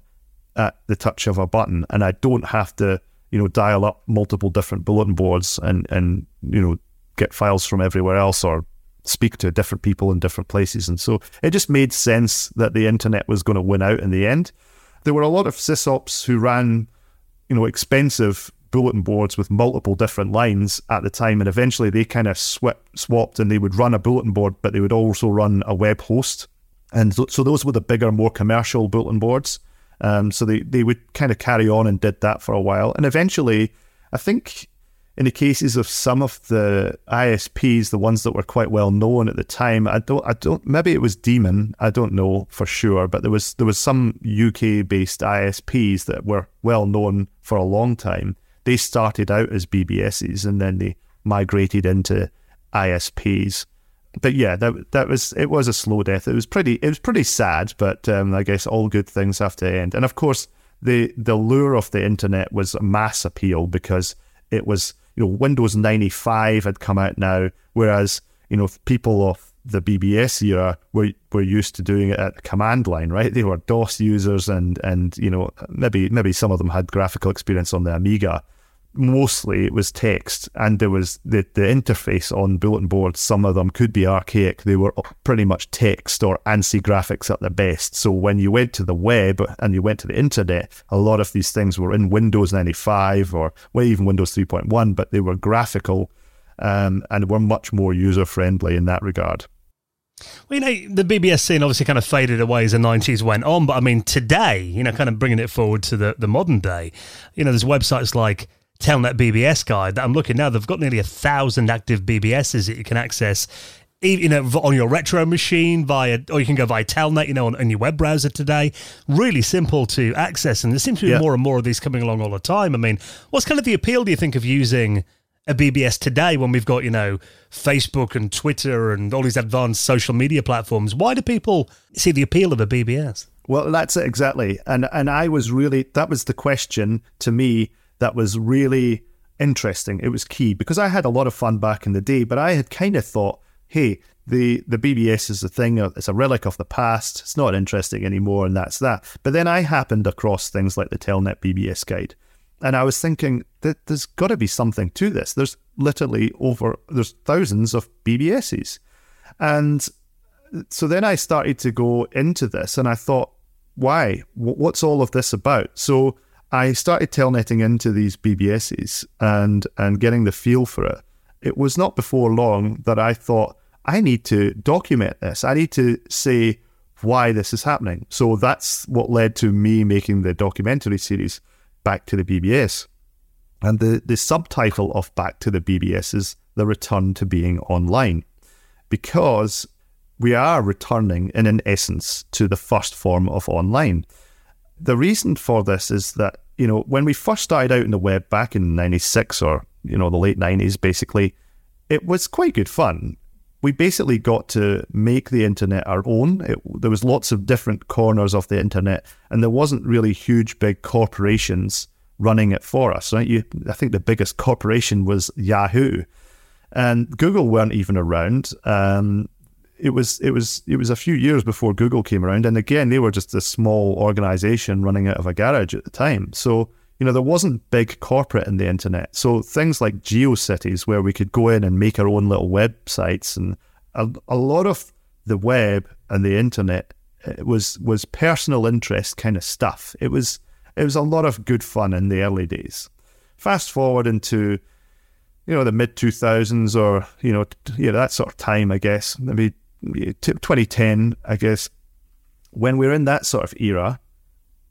at the touch of a button, and I don't have to, you know, dial up multiple different bulletin boards and and you know get files from everywhere else or speak to different people in different places. And so it just made sense that the internet was going to win out in the end there were a lot of sysops who ran, you know, expensive bulletin boards with multiple different lines at the time, and eventually they kind of swapped, swapped and they would run a bulletin board, but they would also run a web host, and so those were the bigger, more commercial bulletin boards. Um, so they they would kind of carry on and did that for a while, and eventually, I think in the cases of some of the ISPs, the ones that were quite well known at the time, I don't, I don't, maybe it was Demon, I don't know for sure, but there was there was some UK based ISPs that were well known for a long time. They started out as BBSs and then they migrated into ISPs. But yeah, that that was it was a slow death. It was pretty it was pretty sad, but um, I guess all good things have to end. And of course, the the lure of the internet was mass appeal because it was you know, Windows 95 had come out now, whereas, you know, people of the BBS era were were used to doing it at the command line, right? They were DOS users and and you know maybe maybe some of them had graphical experience on the Amiga, mostly it was text and there was the, the interface on bulletin boards some of them could be archaic. They were pretty much text or ANSI graphics at the best. So when you went to the web and you went to the internet a lot of these things were in windows 95 or well, even windows 3.1 but they were graphical um, and were much more user friendly in that regard. Well, you know, the BBS scene obviously kind of faded away as the 90s went on, but I mean, today, you know, kind of bringing it forward to the, the modern day, you know, there's websites like Telnet BBS guide that I'm looking now, they've got nearly a thousand active BBSs that you can access you know, on your retro machine via, or you can go via Telnet, you know, on, on your web browser today. Really simple to access, and there seems to be Yeah. more and more of these coming along all the time. I mean, what's kind of the appeal, do you think, of using a BBS today when we've got, you know, Facebook and Twitter and all these advanced social media platforms? Why do people see the appeal of a BBS? Well, that's it exactly. And and I was really that was the question to me that was really interesting. It was key because I had a lot of fun back in the day, but I had kind of thought, hey, the the BBS is a thing. uh, It's a relic of the past. It's not interesting anymore, and that's that. But then I happened across things like the Telnet BBS guide, and I was thinking that there's got to be something to this. There's literally over there's thousands of BBSs, and so then I started to go into this and I thought, why? What's all of this about? So I started telnetting into these BBSs and and getting the feel for it. It was not before long that I thought I need to document this. I need to say why this is happening. So that's what led to me making the documentary series Back to the BBS. And the, the subtitle of Back to the BBS is The Return to Being Online because we are returning, in an essence, to the first form of online. The reason for this is that, you know, when we first started out in the web back in 96 or, you know, the late 90s, basically, it was quite good fun. We basically got to make the internet our own. It, there was lots of different corners of the internet, and there wasn't really huge, big corporations running it for us. Right? You, I think the biggest corporation was Yahoo, and Google weren't even around. Um, it was it was it was a few years before Google came around, and again they were just a small organization running out of a garage at the time. So you know there wasn't big corporate in the internet. So things like GeoCities, where we could go in and make our own little websites, and a, a lot of the web and the internet it was was personal interest kind of stuff. It was it was a lot of good fun in the early days. Fast forward into you know the mid 2000s or you know yeah that sort of time I guess maybe 2010 I guess when we're in that sort of era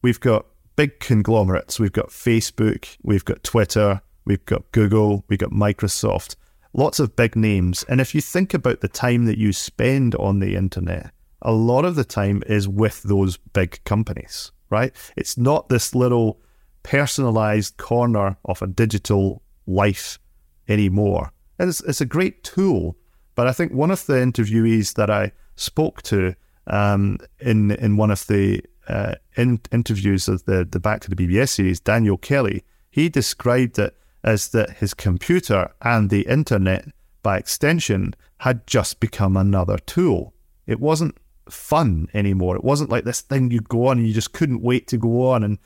we've got big conglomerates. We've got Facebook we've got Twitter we've got Google we've got Microsoft lots of big names. And if you think about the time that you spend on the internet a lot of the time is with those big companies right? It's not this little personalized corner of a digital life anymore. And it's, it's a great tool, but I think one of the interviewees that I spoke to um, in in one of the uh, in, interviews of the the Back to the BBS series, Daniel Kelly, he described it as that his computer and the internet, by extension, had just become another tool. It wasn't fun anymore. It wasn't like this thing you'd go on and you just couldn't wait to go on and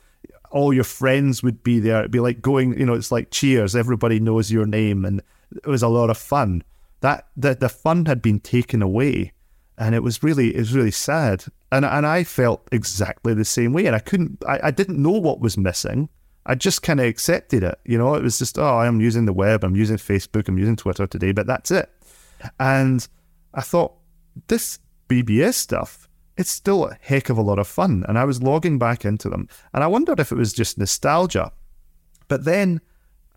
all your friends would be there. It'd be like going, you know, it's like cheers, everybody knows your name and it was a lot of fun. That the, the fun had been taken away and it was really it was really sad. And and I felt exactly the same way and I couldn't I, I didn't know what was missing. I just kind of accepted it. You know, it was just, oh, I'm using the web, I'm using Facebook, I'm using Twitter today, but that's it. And I thought, this BBS stuff, it's still a heck of a lot of fun. And I was logging back into them. And I wondered if it was just nostalgia. But then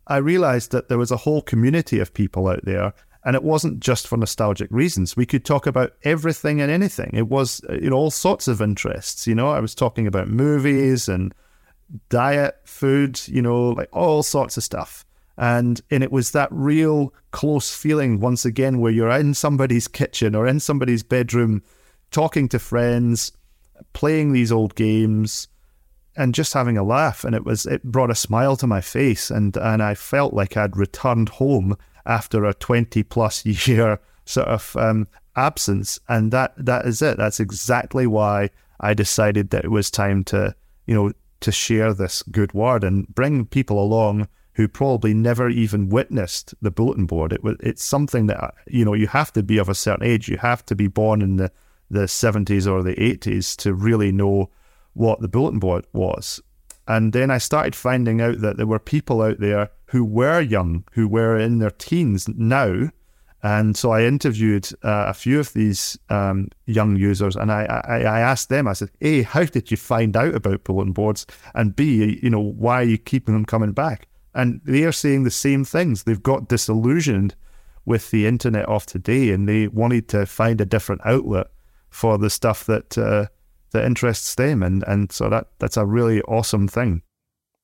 I realized that there was a whole community of people out there. And it wasn't just for nostalgic reasons. We could talk about everything and anything. It was, you know, all sorts of interests. You know, I was talking about movies and diet, food, you know, like all sorts of stuff. And and it was that real close feeling once again where you're in somebody's kitchen or in somebody's bedroom talking to friends, playing these old games and just having a laugh and it was it brought a smile to my face and and I felt like I'd returned home after a 20 plus [LAUGHS] year sort of um, absence and that that is it that's exactly why I decided that it was time to you know to share this good word and bring people along who probably never even witnessed the bulletin board. It was it's something that you know you have to be of a certain age. You have to be born in the the seventies or the eighties to really know what the bulletin board was. And then I started finding out that there were people out there who were young, who were in their teens now. And so I interviewed uh, a few of these um, young users, and I, I, I asked them. I said, "A, how did you find out about bulletin boards? And B, you know, why are you keeping them coming back?" And they are saying the same things. They've got disillusioned with the internet of today, and they wanted to find a different outlet for the stuff that uh, that interests them, and and so that that's a really awesome thing.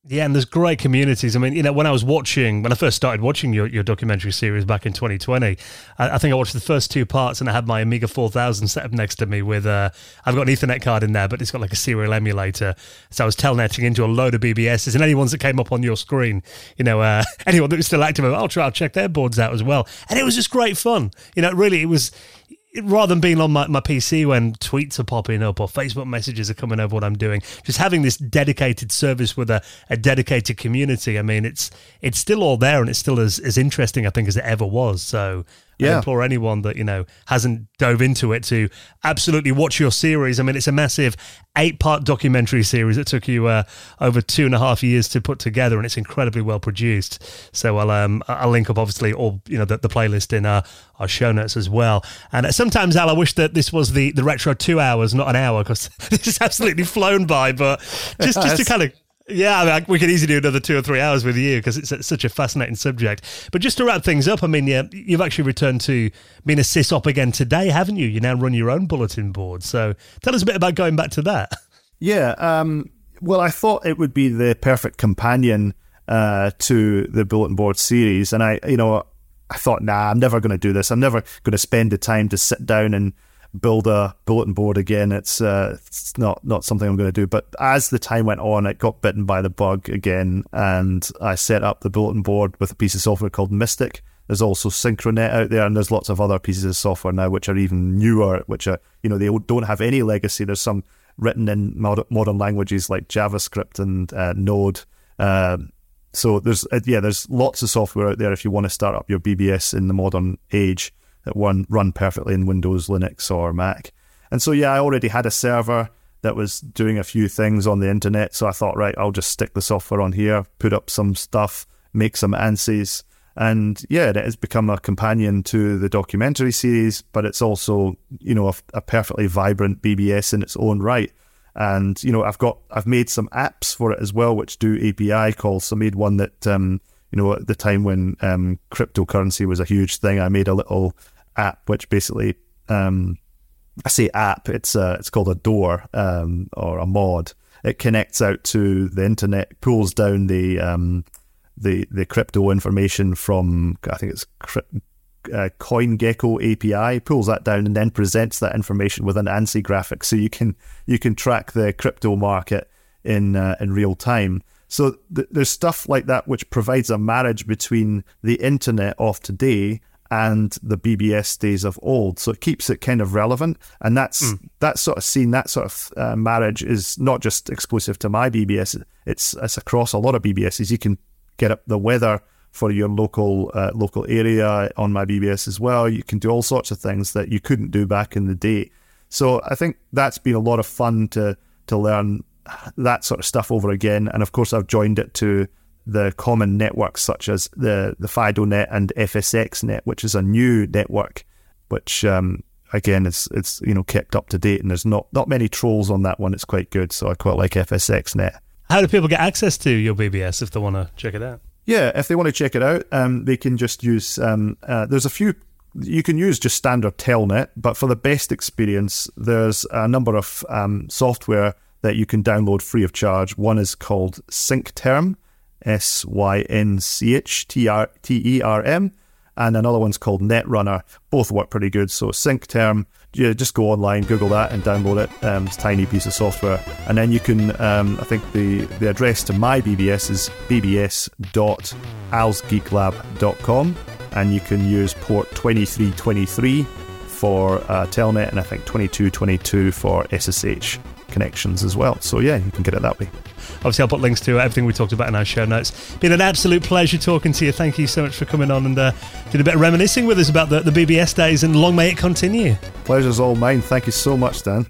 Yeah, and there's great communities. I mean, you know, when I was watching, when I first started watching your, your documentary series back in 2020, I, I think I watched the first two parts and I had my Amiga 4000 set up next to me with, uh, I've got an Ethernet card in there, but it's got like a serial emulator. So I was telnetting into a load of BBSs and any ones that came up on your screen, you know, uh, [LAUGHS] anyone that was still active, I'll try, I'll check their boards out as well. And it was just great fun. You know, really, it was, rather than being on my, my PC when tweets are popping up or Facebook messages are coming over what I'm doing, just having this dedicated service with a, a dedicated community, I mean, it's it's still all there and it's still as, as interesting, I think, as it ever was. So yeah. I implore anyone that, you know, hasn't dove into it to absolutely watch your series. I mean, it's a massive eight part documentary series that took you uh, over two and a half years to put together, and it's incredibly well produced. So I'll um, I'll link up obviously all you know the, the playlist in our, our show notes as well. And sometimes Al, I wish that this was the the retro two hours, not an hour, because [LAUGHS] this has absolutely flown by. But just just to kind of yeah, I mean, we could easily do another two or three hours with you because it's such a fascinating subject. But just to wrap things up, I mean, yeah, you've actually returned to being a sysop again today, haven't you? You now run your own bulletin board. So tell us a bit about going back to that. [LAUGHS] Yeah, um, well, I thought it would be the perfect companion uh, to the bulletin board series, and I, you know, I thought, nah, I'm never going to do this. I'm never going to spend the time to sit down and build a bulletin board again. It's uh, it's not not something I'm going to do. But as the time went on, it got bitten by the bug again, and I set up the bulletin board with a piece of software called Mystic. There's also Synchronet out there, and there's lots of other pieces of software now which are even newer, which are you know they don't have any legacy. There's some written in modern languages like JavaScript and uh, Node. Uh, so there's uh, yeah, there's lots of software out there if you want to start up your BBS in the modern age that run run perfectly in Windows, Linux, or Mac. And so yeah, I already had a server that was doing a few things on the internet. So I thought, right, I'll just stick the software on here, put up some stuff, make some ANSIs. And yeah, it has become a companion to the documentary series, but it's also, you know, a, a perfectly vibrant BBS in its own right. And, you know, I've got, I've made some apps for it as well, which do API calls. So I made one that, um, you know, at the time when um, cryptocurrency was a huge thing, I made a little app which basically, um, I say app, it's uh, it's called a door um, or a mod. It connects out to the internet, pulls down the um, the the crypto information from I think it's uh, CoinGecko API, pulls that down and then presents that information with an ANSI graphic, so you can you can track the crypto market in uh, in real time. So th- there's stuff like that which provides a marriage between the internet of today and the BBS days of old. So it keeps it kind of relevant, and that's mm. that sort of scene, that sort of uh, marriage is not just exclusive to my BBS. It's it's across a lot of BBSs. You can get up the weather for your local uh, local area on my BBS as well. You can do all sorts of things that you couldn't do back in the day. So I think that's been a lot of fun to to learn that sort of stuff over again. And of course, I've joined it to the common networks such as the the FidoNet and FSXNet, which is a new network, which um, again is it's you know kept up to date, and there's not not many trolls on that one. It's quite good, so I quite like FSXNet. How do people get access to your BBS if they want to check it out? Yeah, if they want to check it out, um, they can just use. Um, uh, there's a few. You can use just standard Telnet, but for the best experience, there's a number of um, software that you can download free of charge. One is called SyncTerm, S Y N C H T E R M, and another one's called Netrunner. Both work pretty good. So SyncTerm, yeah, just go online, Google that, and download it. Um, it's a tiny piece of software, and then you can. Um, I think the the address to my BBS is bbs.alsgeeklab.com, and you can use port twenty three twenty three for uh, Telnet, and I think twenty two twenty two for SSH connections as well. So yeah, you can get it that way. Obviously, I'll put links to everything we talked about in our show notes. Been an absolute pleasure talking to you. Thank you so much for coming on and uh, did a bit of reminiscing with us about the, the BBS days, and long may it continue. Pleasure's all mine. Thank you so much, Dan.